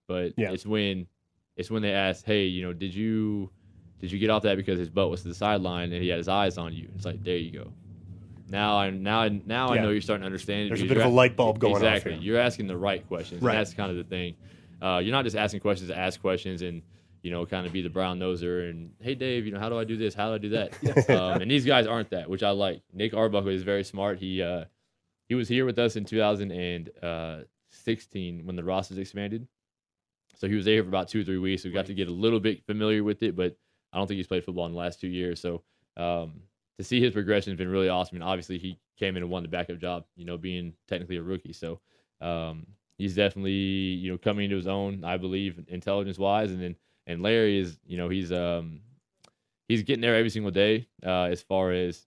But Yeah. it's when it's when they ask, hey, you know, did you did you get off that because his butt was to the sideline and he had his eyes on you? It's like there you go. Now I now I now I know you're starting to understand. it There's a bit of a light bulb going off exactly. You're asking the right questions. Right. And that's kind of the thing. Uh, you're not just asking questions to ask questions and you know kind of be the brown noser and hey Dave, you know how do I do this? How do I do that? *laughs* um, and these guys aren't that, which I like. Nick Arbuckle is very smart. He uh, he was here with us in 2016 when the rosters expanded. So he was there for about two or three weeks. So we got to get a little bit familiar with it, but I don't think he's played football in the last two years. So um, to see his progression has been really awesome. And obviously he came in and won the backup job, you know, being technically a rookie. So um, he's definitely, you know, coming into his own, I believe, intelligence wise. And then and Larry is, you know, he's um he's getting there every single day, uh, as far as,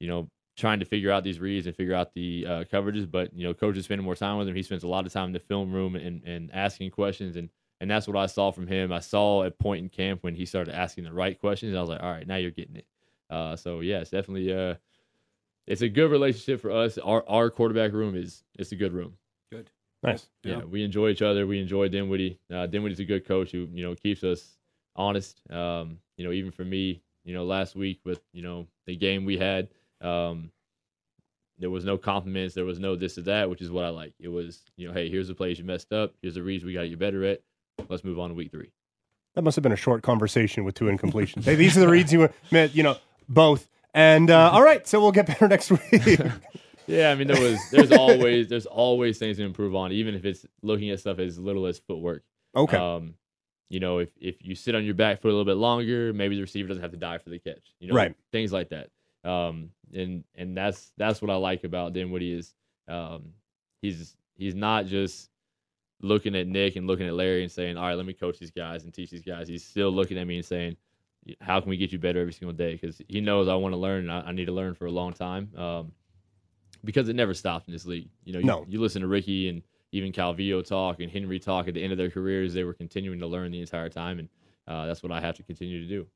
you know, trying to figure out these reads and figure out the uh, coverages. But you know, coach is spending more time with him. He spends a lot of time in the film room and, and asking questions, and and that's what I saw from him. I saw a point in camp when he started asking the right questions. I was like, all right, now you're getting it. Uh, so yeah, it's definitely uh, it's a good relationship for us. Our our quarterback room is it's a good room. Good. Nice. Yeah, we enjoy each other. We enjoy Dinwiddie. Uh, Dinwiddie's a good coach who you know keeps us honest. Um, you know, even for me, you know, last week with you know the game we had, um, there was no compliments. There was no this or that, which is what I like. It was you know, hey, here's the plays you messed up. Here's the reason we got to get better at. Let's move on to week three. That must have been a short conversation with two incompletions. *laughs* hey, these are the reads you meant, you know, both. And uh, all right, so we'll get better *laughs* next week. *laughs* Yeah, I mean there was there's always there's always things to improve on, even if it's looking at stuff as little as footwork. okay. Um, you know, if if you sit on your back foot a little bit longer, maybe the receiver doesn't have to die for the catch. You know, Right. Things like that. Um, and and that's that's what I like about Dinwiddie is um, he's he's not just looking at Nick and looking at Larry and saying, all right, let me coach these guys and teach these guys. He's still looking at me and saying, how can we get you better every single day? Because he knows I want to learn and I, I need to learn for a long time. Um, because it never stops in this league. You know, you, No. you listen to Ricky and even Calvillo talk and Henry talk at the end of their careers, they were continuing to learn the entire time, and uh, that's what I have to continue to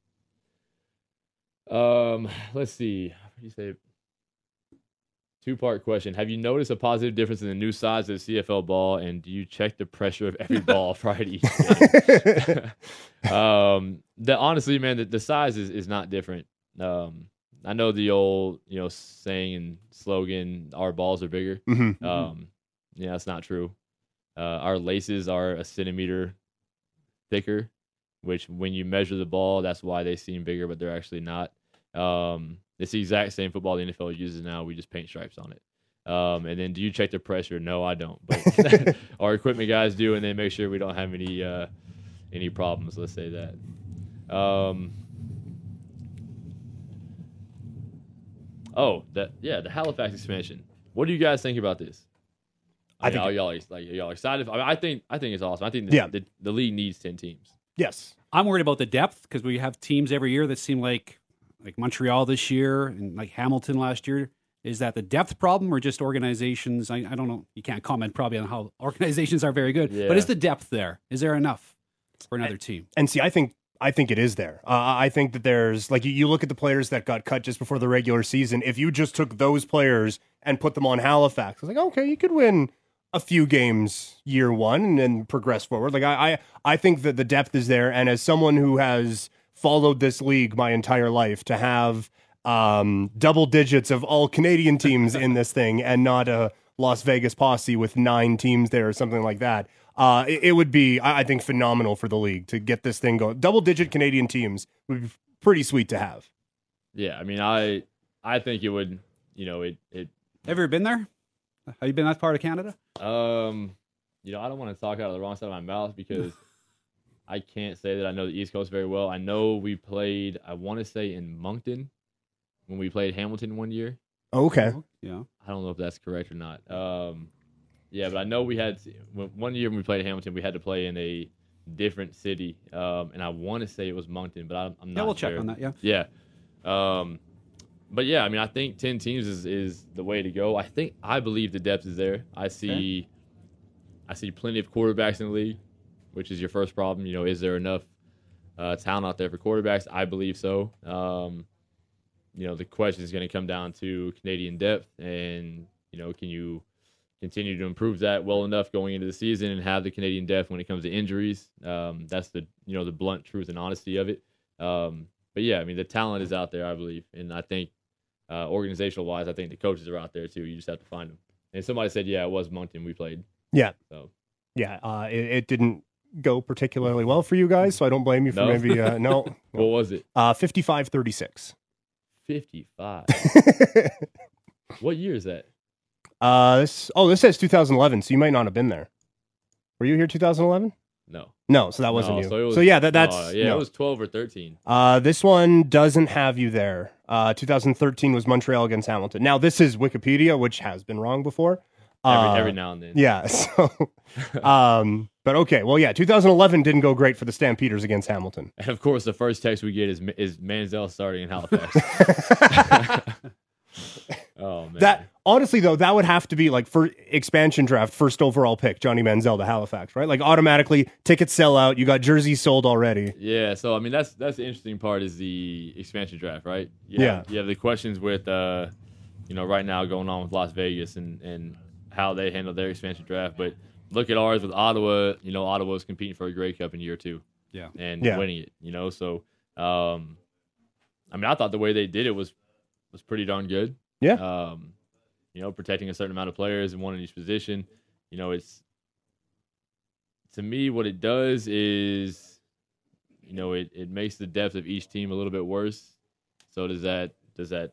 do. Um, let's see. You say? Two part question. Have you noticed a positive difference in the new size of the CFL ball, and do you check the pressure of every *laughs* ball prior to each game? *laughs* um, the honestly, man, the, the size is, is not different. Um, I know the old, you know, saying and slogan, "Our balls are bigger." Mhm. Um, yeah, that's not true. Uh, our laces are a centimeter thicker, which when you measure the ball, that's why they seem bigger, but they're actually not. Um, it's the exact same football the NFL uses now. We just paint stripes on it. Um, and then, do you check the pressure? No, I don't. But *laughs* *laughs* our equipment guys do, and they make sure we don't have any uh, any problems. Let's say that. Um, Oh, that yeah, the Halifax expansion. What do you guys think about this? I I think think y'all are, like y'all excited. I, mean, I think I think it's awesome. I think the, Yeah. the, the league needs ten teams. Yes. I'm worried about the depth because we have teams every year that seem like like Montreal this year and like Hamilton last year. Is that the depth problem or just organizations? I, I don't know. You can't comment probably on how *laughs* organizations are very good, Yeah. but is the depth there? Is there enough for another team? And see, I think I think it is there. Uh, I think that there's like you, you look at the players that got cut just before the regular season. If you just took those players and put them on Halifax, it's like okay, you could win a few games year one and then progress forward. Like I, I, I think that the depth is there. And as someone who has followed this league my entire life, to have um, double digits of all Canadian teams in this thing and not a Las Vegas posse with nine teams there or something like that. Uh, it, it would be, I I think, phenomenal for the league to get this thing going. Double digit Canadian teams would be pretty sweet to have. Yeah, I mean, I I think it would. You know, it it Have you ever been there? Have you been that part of Canada? um, you know, I don't want to talk out of the wrong side of my mouth because I can't say that I know the East Coast very well. I know we played. I want to say in Moncton when we played Hamilton one year. Okay. Yeah. I don't know if that's correct or not. Um, yeah, but I know we had one year when we played Hamilton, we had to play in a different city, um, and I want to say it was Moncton, but I'm, I'm not. Yeah, we'll check on that. Yeah. Yeah. Um, but yeah, I mean, I think ten teams is, is the way to go. I think I believe the depth is there. I see, I see plenty of quarterbacks in the league, which is your first problem. You know, is there enough uh, talent out there for quarterbacks? I believe so. Um, you know, the question is going to come down to Canadian depth, and you know, can you continue to improve that well enough going into the season and have the Canadian depth when it comes to injuries? Um, that's the you know the blunt truth and honesty of it. Um, but yeah, I mean, the talent is out there, I believe, and I think uh, organizational wise, I think the coaches are out there too. You just have to find them. And somebody said, yeah, it was Moncton we played. Yeah. So Yeah. Uh, it, it didn't go particularly well for you guys, so I don't blame you for No? maybe, uh, no. *laughs* what was it? Uh, 55 36. Fifty-five. what year is that? *laughs* Uh, this oh, this says 2011, so you might not have been there. Were you here 2011? No, No, so that wasn't No, you. So, it was, so yeah, that that's no, yeah, no. it was twelve or thirteen. Uh, this one doesn't have you there. Uh, 2013 was Montreal against Hamilton. Now this is Wikipedia, which has been wrong before. Every, Uh, every now and then. Yeah. *laughs* So, um, but okay. Well, yeah, 2011 didn't go great for the Stampeders against Hamilton. *laughs* And of course, the first text we get is is Manziel starting in Halifax. *laughs* *laughs* oh man, That honestly though, that would have to be like for expansion draft first overall pick, Johnny Manziel to Halifax, right? Like automatically tickets sell out. You got jerseys sold already. Yeah, so I mean that's that's the interesting part is the expansion draft, right? You Yeah. you have the questions with uh, you know, right now going on with Las Vegas and and how they handle their expansion draft, but look at ours with Ottawa. You know, Ottawa's competing for a Grey Cup in year two Yeah. and Yeah. winning it. You know, so um, I mean, I thought the way they did it was was pretty darn good. Yeah. Um, you know, protecting a certain amount of players and one in each position. You know, it's to me what it does is, you know, it, it makes the depth of each team a little bit worse. So does that does that,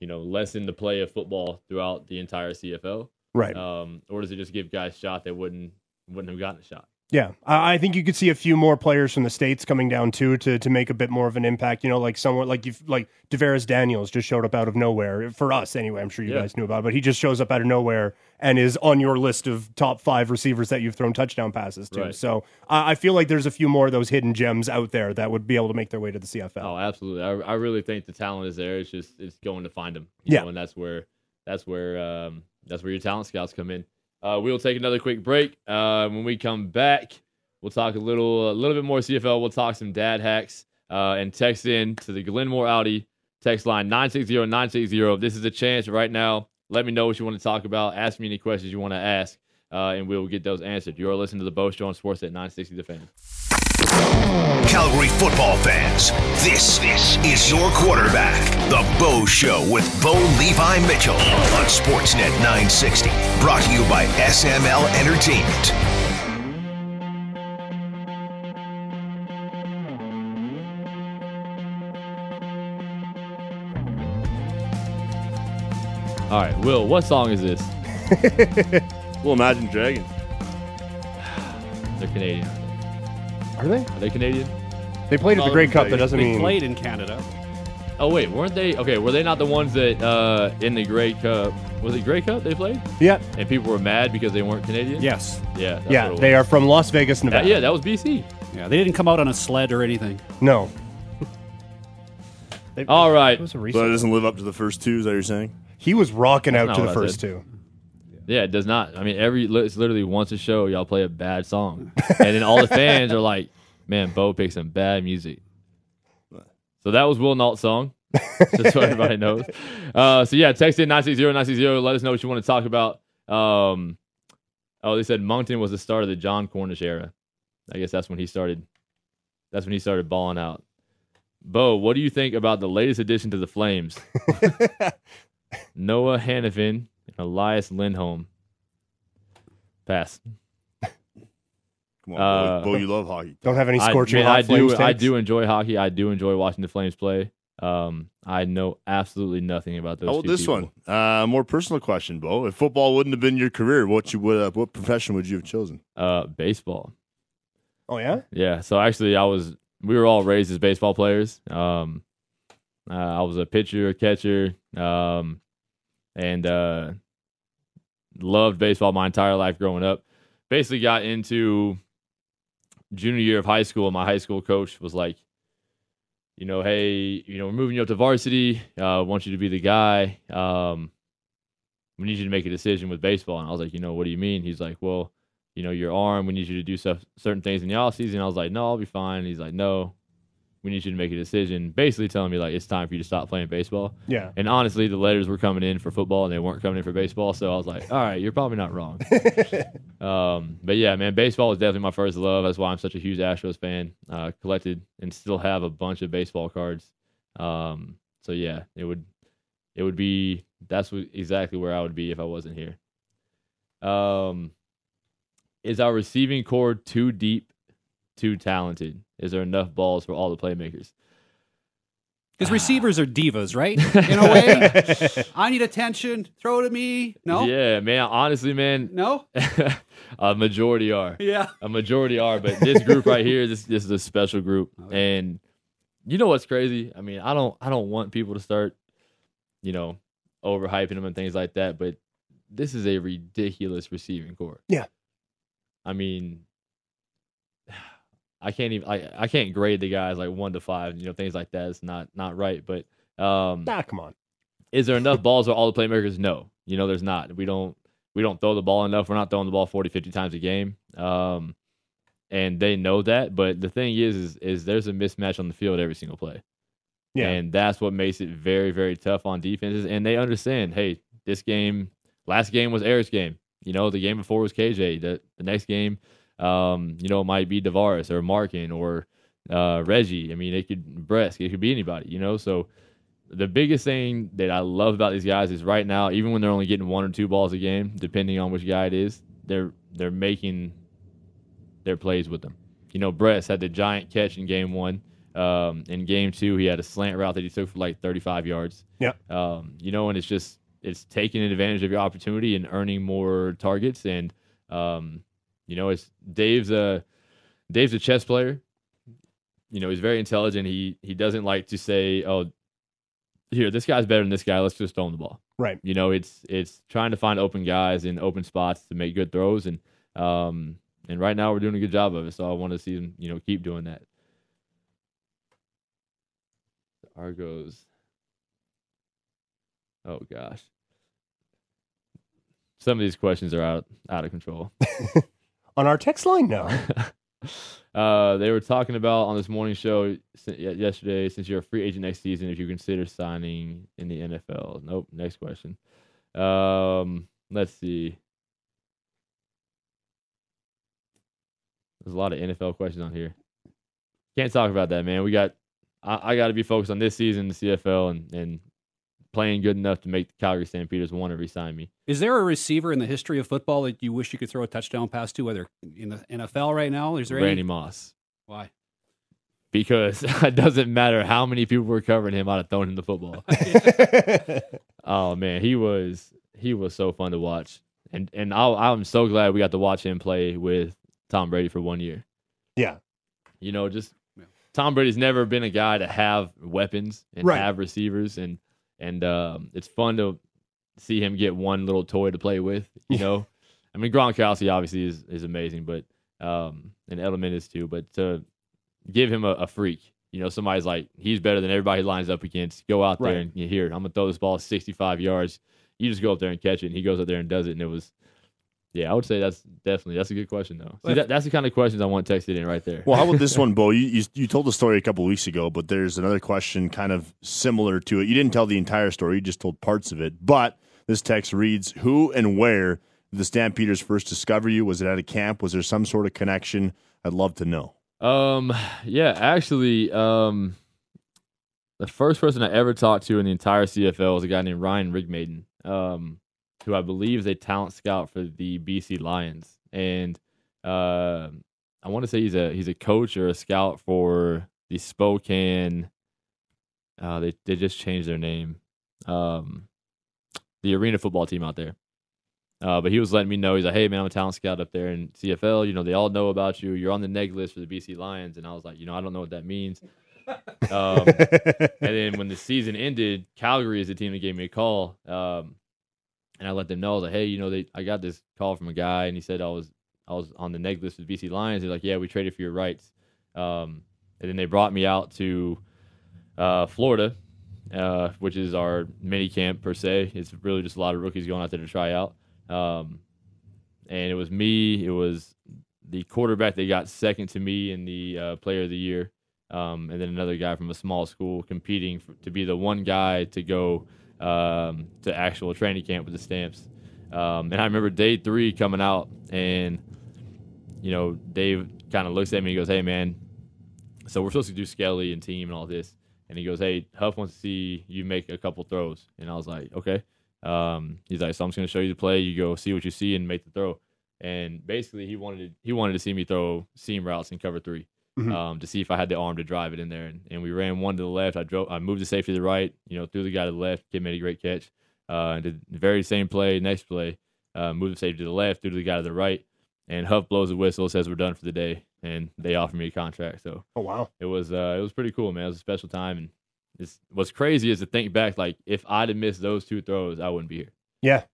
you know, lessen the play of football throughout the entire CFL? Right. Um, or does it just give guys a shot that wouldn't wouldn't have gotten a shot? Yeah, I think you could see a few more players from the states coming down too to to make a bit more of an impact. You know, like someone like you like DaVaris Daniels just showed up out of nowhere for us anyway. I'm sure you Yeah. guys knew about, it, but he just shows up out of nowhere and is on your list of top five receivers that you've thrown touchdown passes to. Right. So I I feel like there's a few more of those hidden gems out there that would be able to make their way to the CFL. Oh, absolutely. I, I really think the talent is there. It's just it's going to find them. Yeah. know, and that's where that's where um, that's where your talent scouts come in. Uh, we'll take another quick break. Uh, when we come back, we'll talk a little a little bit more CFL. We'll talk some dad hacks uh, and text in to the Glenmore Audi text line 960-960. This is a chance right now. Let me know what you want to talk about. Ask me any questions you want to ask, uh, and we'll get those answered. You're listening to the Bo Show on Sportsnet 960 The Fan. Calgary football fans, this this is your quarterback, the Bo Show with Bo Levi Mitchell on Sportsnet 960. Brought to you by SML Entertainment. All right, Will, what song is this? *laughs* Well, Imagine Dragons. They're Canadian. Are they? Are they Canadian? They played at the Grey Cup. That they- doesn't They mean played in Canada. Oh wait, weren't they? Okay, were they not the ones that uh, in the Grey Cup? Was it Grey Cup they played? Yeah, And people were mad because they weren't Canadian. Yes. yeah, that's yeah. what it They are from Las Vegas, That- Nevada. yeah, that was BC. Yeah, they didn't come out on a sled or anything. No. They- All right. It was a So it doesn't live up to the first two. Is that what you're saying? He was rocking That's out to the first said. two. Yeah, it does not. I mean, every it's literally once a show y'all play a bad song, and then all the *laughs* fans are like, "Man, Bo picks some bad music." So that was Will Nault's song, *laughs* just so everybody knows. Uh, so yeah, text in 960-960. Let us know what you want to talk about. Um, oh, they said Moncton was the start of the Jon Cornish era. I guess that's when he started. That's when he started balling out. Bo, what do you think about the latest addition to the Flames? *laughs* Noah Hanifin Elias Lindholm. Pass. Come on, Uh, Bo, Bo, you love hockey. Don't have any I, scorching man, hot I Flames do. I do enjoy hockey. I do enjoy watching the Flames play. Um, I know absolutely nothing about those. How about this people. one? Uh, more personal question, Bo. If football wouldn't have been your career, what you would, uh, what profession would you have chosen? Uh, baseball. Oh yeah. Yeah. So actually, I was. We were all raised as baseball players. Um, uh, I was a pitcher, a catcher, um, and uh, loved baseball my entire life growing up. Basically, got into junior year of high school. and My high school coach was like, you know, hey, you know, we're moving you up to varsity. Uh, want you to be the guy. Um, we need you to make a decision with baseball. And I was like, you know, what do you mean? He's like, well, you know, your arm, we need you to do stuff, certain things in the off season. I was like, no, I'll be fine. He's like, no, we need you to make a decision. Basically telling me like it's time for you to stop playing baseball. Yeah. And honestly, the letters were coming in for football and they weren't coming in for baseball. So I was like, all right, you're probably not wrong. *laughs* um, but yeah, man, baseball was definitely my first love. That's why I'm such a huge Astros fan. Uh, collected and still have a bunch of baseball cards. Um, so yeah, it would, it would be, that's what, exactly where I would be if I wasn't here. Um, is our receiving corps too deep, too talented? Is there enough balls for all the playmakers? Because receivers are divas, right? In a *laughs* way. I need attention. Throw it at me. No? Yeah, man. Honestly, man, No? *laughs* a majority are. Yeah. A majority are, but this group right here, this this is a special group. Oh, and you know what's crazy? I mean, I don't I don't want people to start, you know, overhyping them and things like that, but this is a ridiculous receiving corps. Yeah. I mean, I can't even I, I can't grade the guys like one to five, you know, things like that. It's not not right. But um Nah, come on. is there enough *laughs* balls for all the playmakers? No. You know, there's not. We don't we don't throw the ball enough. We're not throwing the ball 40, 50 times a game. Um, and they know that. But the thing is, is, is there's a mismatch on the field every single play. Yeah. And that's what makes it very, very tough on defenses. And they understand, hey, this game, last game was Eric's game. You know, the game before was KJ. The the next game, um, you know, it might be DaVaris or Markin or uh, Reggie. I mean, it could Bresk. It could be anybody. You know, so the biggest thing that I love about these guys is right now, even when they're only getting one or two balls a game, depending on which guy it is, they're they're making their plays with them. You know, Bress had the giant catch in game one. Um, in game two, he had a slant route that he took for like 35 yards. Yeah. Um, you know, and it's just it's taking advantage of your opportunity and earning more targets. And um, you know, it's Dave's a Dave's a chess player. You know, he's very intelligent. He he doesn't like to say, "Oh, here, this guy's better than this guy. Let's just throw him the ball." Right. You know, it's it's trying to find open guys in open spots to make good throws, and um, and right now we're doing a good job of it. So I want to see him, you know, keep doing that. Argos. Oh gosh. Some of these questions are out out of control. *laughs* On our text line now. *laughs* uh, they were talking about on this morning show yesterday, since you're a free agent next season, if you consider signing in the NFL. Nope. Next question. Um, let's see. There's a lot of NFL questions on here. Can't talk about that, man. We got. I, I got to be focused on this season, the CFL, and and playing good enough to make the Calgary Stampeders want to resign me. Is there a receiver in the history of football that you wish you could throw a touchdown pass to, whether in the NFL right now? Is there Randy any? Moss. Why? because *laughs* it doesn't matter how many people were covering him. I'd have thrown him the football. *laughs* oh man, he was he was so fun to watch, and and I, I'm so glad we got to watch him play with Tom Brady for one year. yeah. You know, just Tom Brady's never been a guy to have weapons and Right. have receivers, and and um, it's fun to see him get one little toy to play with. You know, *laughs* I mean Gronkowski obviously is is amazing, but um, and Edelman is too. But to give him a, a freak, you know, somebody's like he's better than everybody he lines up against. Go out there and you hear, I'm gonna throw this ball 65 yards. You just go up there and catch it, and he goes up there and does it, and it was. Yeah, I would say that's definitely that's a good question though. See, that, that's the kind of questions I want texted in right there. Well, how about this *laughs* one, Bo? You, you you told the story a couple weeks ago, but there's another question kind of similar to it. You didn't tell the entire story; you just told parts of it. But this text reads: Who and where did the Stampeders first discover you? Was it at a camp? Was there some sort of connection? I'd love to know. Um, yeah, actually, um, the first person I ever talked to in the entire CFL was a guy named Ryan Rigmaiden, um, who I believe is a talent scout for the BC Lions, and uh, I want to say he's a he's a coach or a scout for the Spokane. Uh, they they just changed their name, um, the arena football team out there. Uh, but he was letting me know he's like, hey man, I'm a talent scout up there in CFL. You know, they all know about you. You're on the neg list for the BC Lions, and I was like, you know, I don't know what that means. Um, *laughs* and then when the season ended, Calgary is the team that gave me a call. Um, and I let them know, like, hey, you know, they I got this call from a guy, and he said I was I was on the neg list with BC Lions. They're like, yeah, we traded for your rights. Um, and then they brought me out to uh, Florida, uh, which is our mini camp per se. It's really just a lot of rookies going out there to try out. Um, and it was me. It was the quarterback that got second to me in the uh, Player of the Year, um, and then another guy from a small school competing for, to be the one guy to go um, to actual training camp with the Stamps. Um, and I remember day three coming out, and you know Dave kind of looks at me and goes, "Hey man, so we're supposed to do Skelly and team and all this." And he goes, "Hey, Huff wants to see you make a couple throws." And I was like, "Okay." Um, he's like, "So I'm just gonna show you the play. You go see what you see and make the throw." And basically, he wanted to, he wanted to see me throw seam routes and cover 3 Mhm. um, to see if I had the arm to drive it in there. And, and we ran one to the left. I drove, I moved the safety to the right. You know, threw the guy to the left. Kid made a great catch. Uh, and did the very same play. Next play, uh, moved the safety to the left, threw to the guy to the right. And Huff blows the whistle, says we're done for the day, and they offer me a contract. So oh wow. it was uh, it was pretty cool, man. It was a special time, and it's, what's crazy is to think back. Like if I'd have missed those two throws, I wouldn't be here. Yeah.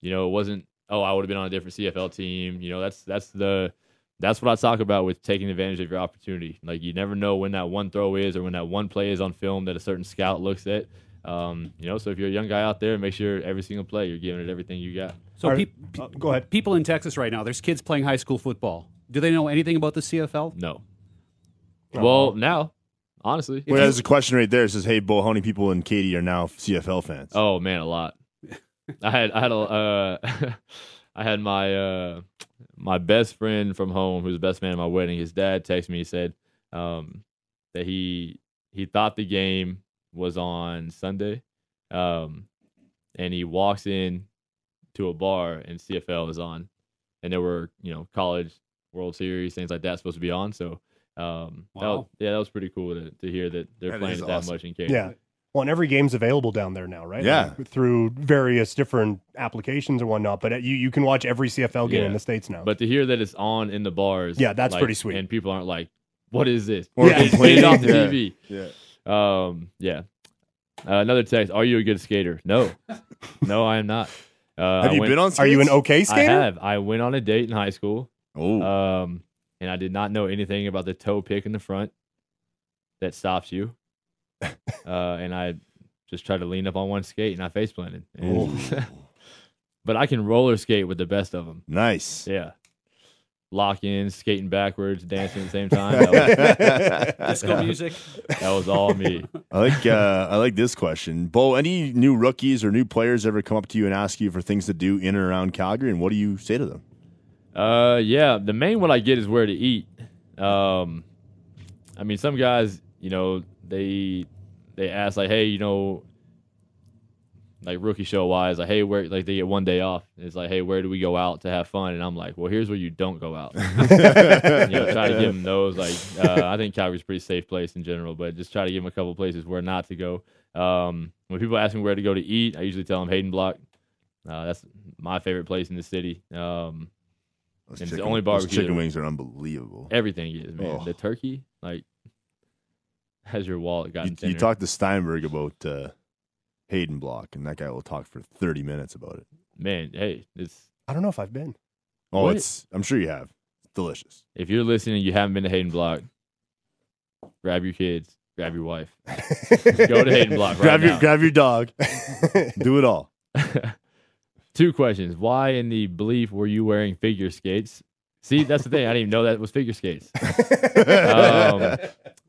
You know, it wasn't. Oh, I would have been on a different CFL team. You know, that's that's the that's what I talk about with taking advantage of your opportunity. Like you never know when that one throw is or when that one play is on film that a certain scout looks at. Um, you know, so if you're a young guy out there, make sure every single play you're giving it everything you got. So Are- peop- uh, go ahead. people in Texas right now, there's kids playing high school football. Do they know anything about the CFL? No. Oh. Well, now, honestly, Well, there's a question right there. It says, "Hey, Bo, how many people in Katy are now CFL fans?" Oh man, a lot. *laughs* I had I had a uh, *laughs* I had my uh, my best friend from home, who's the best man at my wedding. His dad texted me. He said um, that he he thought the game was on Sunday, um, and he walks in to a bar and CFL is on, and there were you know college World Series things like that supposed to be on. So um, that was- Wow. yeah, that was pretty cool to, to hear that they're That playing is it that awesome. much in Canada. Yeah. Well, and every game's available down there now, right? Yeah. Like, through various different applications and whatnot. But uh, you, you can watch every CFL game Yeah. in the States now. But to hear that it's on in the bars, Yeah, that's like, pretty sweet. And people aren't like, "What is this?" Or Yeah. It's played off the Yeah. TV. Yeah. Um, yeah. Uh, another text: Are you a good skater? No, *laughs* no, I am not. Uh, Have I you went- been on? Skates? Are you an skates? okay I skater? have. I went on a date in high school, Oh, um, and I did not know anything about the toe pick in the front that stops you. *laughs* uh, and I just tried to lean up on one skate, and I face planted. And- *laughs* but I can roller skate with the best of them. nice. Yeah. Lock in, skating backwards, dancing at the same time. That was, *laughs* Disco music. that was all me. I like uh, I like this question, Bo. Any new rookies or new players ever come up to you and ask you for things to do in and around Calgary, and what do you say to them? Uh, yeah. The main one I get is where to eat. Um, I mean, some guys, you know, they they ask like, hey, you know, like rookie show wise, like, hey, where like they get one day off. It's like, hey, where do we go out to have fun? And I'm like, well, here's where you don't go out. *laughs* *laughs* you know, try to give them those. Like, uh, I think Calgary's a pretty safe place in general, but just try to give them a couple places where not to go. Um, when people ask me where to go to eat, I usually tell them Hayden Block. Uh, that's my favorite place in the city. Um, And it's chicken, only those barbecue chicken wings are unbelievable. everything is man. Oh. The turkey, like *laughs* has your wallet gotten You, thinner? you talked to Steinberg about uh, Hayden Block, and that guy will talk for 30 minutes about it. Man, hey, it's I don't know if I've been. Oh, What? it's I'm sure you have. It's delicious. if you're listening you haven't been to Hayden Block, grab your kids, grab your wife, *laughs* go to Hayden Block right grab your now. grab your dog. *laughs* Do it all. Two questions. Why in the belief were you wearing figure skates? See, that's the thing. I didn't even know that was figure skates. um,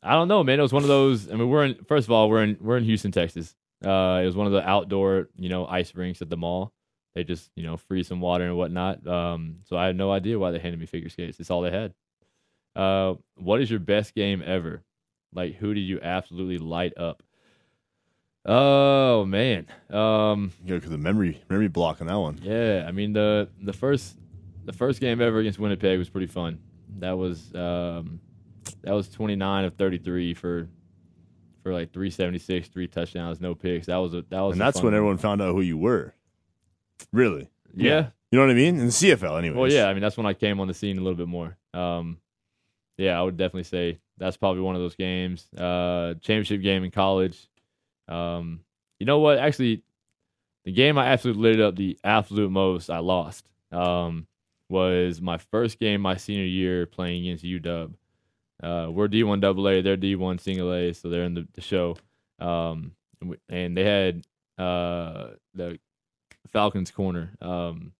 I don't know, man. It was one of those. I mean, we're in. First of all, we're in we're in Houston, Texas. Uh, it was one of the outdoor, you know, ice rinks at the mall. They just, you know, freeze some water and whatnot. Um, so I had no idea why they handed me figure skates. It's all they had. Uh, what is your best game ever? Like, who did you absolutely light up? Oh man. Um, You know, the memory memory block on that one. yeah, I mean the the first the first game ever against Winnipeg was pretty fun. That was um, that was 29 of 33 for for like 376, three touchdowns, no picks. That was a that was And a that's fun when one. everyone found out who you were. Really? yeah. You know what I mean? In the CFL, anyway. Well, yeah, I mean that's when I came on the scene a little bit more. Um, yeah, I would definitely say that's probably one of those games. Uh, championship game in college. Um, you know what? Actually, the game I absolutely lit up the absolute most I lost um, was my first game my senior year playing against UW. Uh, we're D1 double A, they're D1 single A, so they're in the, the show. Um, and, we, and they had uh, the Falcons corner. Um,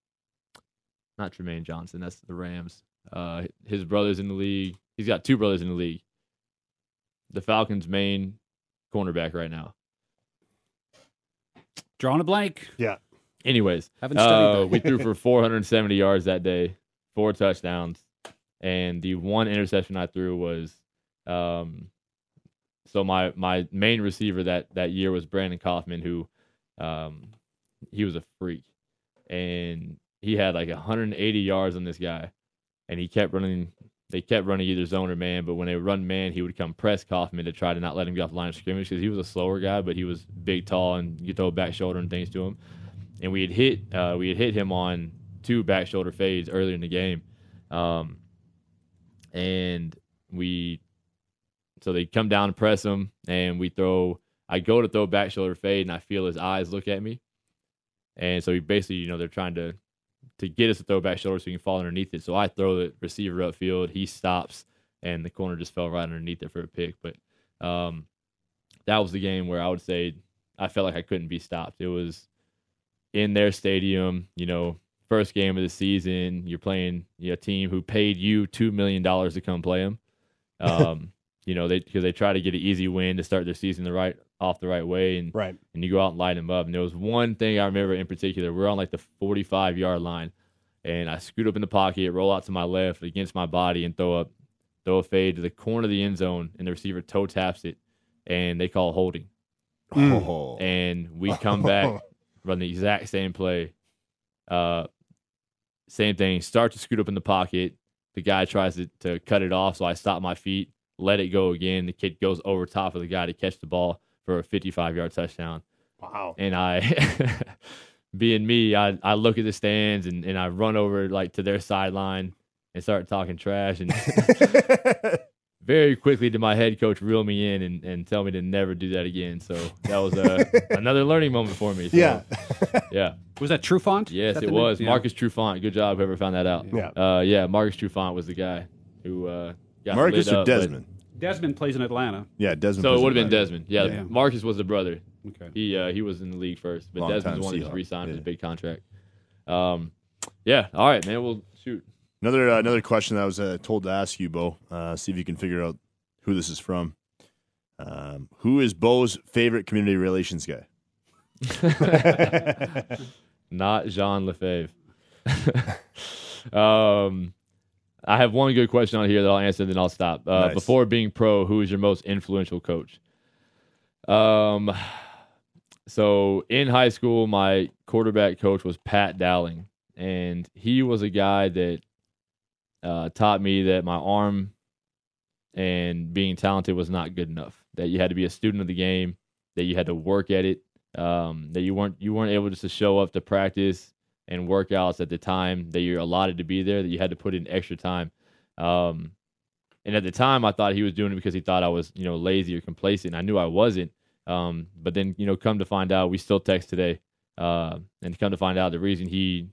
not Trumaine Johnson. That's the Rams. Uh, his brother's in the league. He's got two brothers in the league. The Falcons' main cornerback right now. Drawing a blank. Yeah. Anyways, Haven't studied uh, we threw for *laughs* 470 yards that day, four touchdowns, and the one interception I threw was, um, so my my main receiver that that year was Brandon Kaufman, who, um, he was a freak, and he had like 180 yards on this guy, and he kept running. They kept running either zone or man, but when they run man, he would come press Kaufman to try to not let him get off the line of scrimmage because he was a slower guy, but he was big, tall, and you throw back shoulder and things to him and we had hit uh, we had hit him on two back shoulder fades earlier in the game, um, and we so they come down and press him, and we throw. I go to throw back shoulder fade, and I feel his eyes look at me, and so he basically you know they're trying to to get us to throw back shoulder so we can fall underneath it. So I throw the receiver upfield, he stops, and the corner just fell right underneath it for a pick. But um, that was the game where I would say I felt like I couldn't be stopped. It was in their stadium, you know, first game of the season. You're playing you know, a team who paid you two million dollars to come play them. *laughs* Um, you know, they because they try to get an easy win to start their season the right off the right way, and Right. and you go out and light them up. And there was one thing I remember in particular. We're on like the 45 yard line, and I scoot up in the pocket, roll out to my left against my body, and throw up, throw a fade to the corner of the end zone, and the receiver toe taps it, and they call holding. Oh. And we come back, *laughs* run the exact same play. Uh, same thing. Start to scoot up in the pocket. The guy tries to, to cut it off, so I stop my feet, let it go again. The kid goes over top of the guy to catch the ball for a 55 yard touchdown. Wow. And I, *laughs* being me, I, I look at the stands and, and I run over like to their sideline and start talking trash. And *laughs* *laughs* very quickly did my head coach reel me in and, and tell me to never do that again. So that was uh, *laughs* another learning moment for me. So, Yeah. *laughs* yeah. Was that Trufant? Is Yes, that it the name? was Yeah. Marcus Trufant. Good job, whoever found that out. Yeah. Uh, yeah, Marcus Trufant was the guy who uh, got Marcus lit or up, but- Desmond? Desmond plays in Atlanta. Yeah, Desmond. So it plays would have been. Desmond. Yeah, Yeah, yeah. Marcus was the brother. Okay. He uh, he was in the league first, but Long Desmond's the one who just re-signed yeah. his big contract. Um, yeah. All right, man. Well, shoot. Another uh, another question that I was uh, told to ask you, Bo. Uh, see if you can figure out who this is from. Um, who is Bo's favorite community relations guy? *laughs* Not Jean Lefebvre. *laughs* um, I have one good question on here that I'll answer, and then I'll stop. Uh, Nice. Before being pro, who is your most influential coach? Um, so in high school, my quarterback coach was Pat Dowling, and he was a guy that uh, taught me that my arm and being talented was not good enough. That you had to be a student of the game, that you had to work at it, um, that you weren't you weren't able just to show up to practice and workouts at the time that you're allotted to be there. That you had to put in extra time. Um, And at the time, I thought he was doing it because he thought I was, you know, lazy or complacent. I knew I wasn't. Um, but then, you know, come to find out, we still text today. Uh, and come to find out, the reason he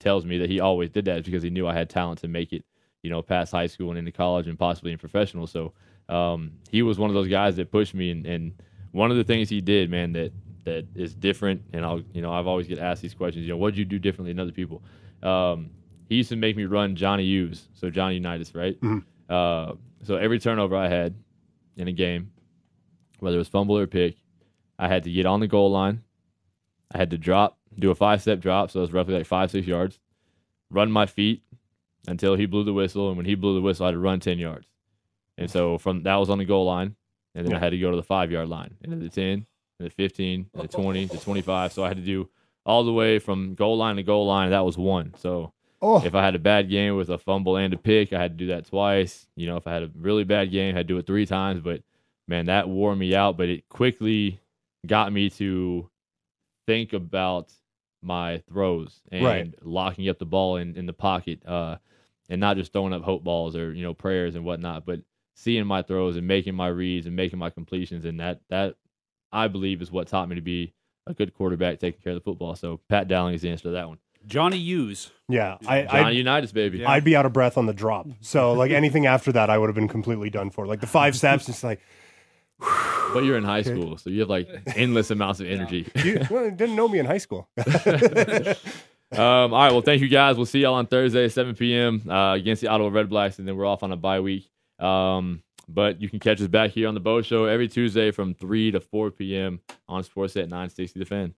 tells me that he always did that because he knew I had talent to make it, you know, past high school and into college and possibly in professional. So um, he was one of those guys that pushed me. And, and one of the things he did, man, that that is different, and I'll, you know, I've always get asked these questions. You know, what did you do differently than other people? Um, he used to make me run Johnny Hughes, so Johnny Unitas, right? Uh, so every turnover I had in a game, whether it was fumble or pick, I had to get on the goal line. I had to drop, do a five step drop, so it was roughly like five, six yards, run my feet until he blew the whistle. And when he blew the whistle, I had to run 10 yards. And so from that was on the goal line. And then I had to go to the five yard line, and then the 10, and the 15, and the 20, the 25. So I had to do all the way from goal line to goal line. That was one. So Oh, if I had a bad game with a fumble and a pick, I had to do that twice. You know, if I had a really bad game, I had to do it three times. But man, that wore me out. But it quickly got me to think about my throws and Right. locking up the ball in, in the pocket, uh, and not just throwing up hope balls or you know prayers and whatnot, but seeing my throws and making my reads and making my completions. And that that I believe is what taught me to be a good quarterback, taking care of the football. So Pat Dowling is the answer to that one. Johnny Hughes. yeah. I, Johnny I, Unitas, baby. I'd be out of breath on the drop. So like anything after that, I would have been completely done for. Like the five *laughs* steps, it's like But you're in high school, so you have like endless amounts of energy. *laughs* you well, you didn't know me in high school. *laughs* *laughs* um, all right, well, thank you guys. We'll see y'all on Thursday, 7 p.m. Uh, against the Ottawa Redblacks, and then we're off on a bye week. Um, but you can catch us back here on the Bo Show every Tuesday from 3 to 4 p.m. on Sportsnet 960 The Fan.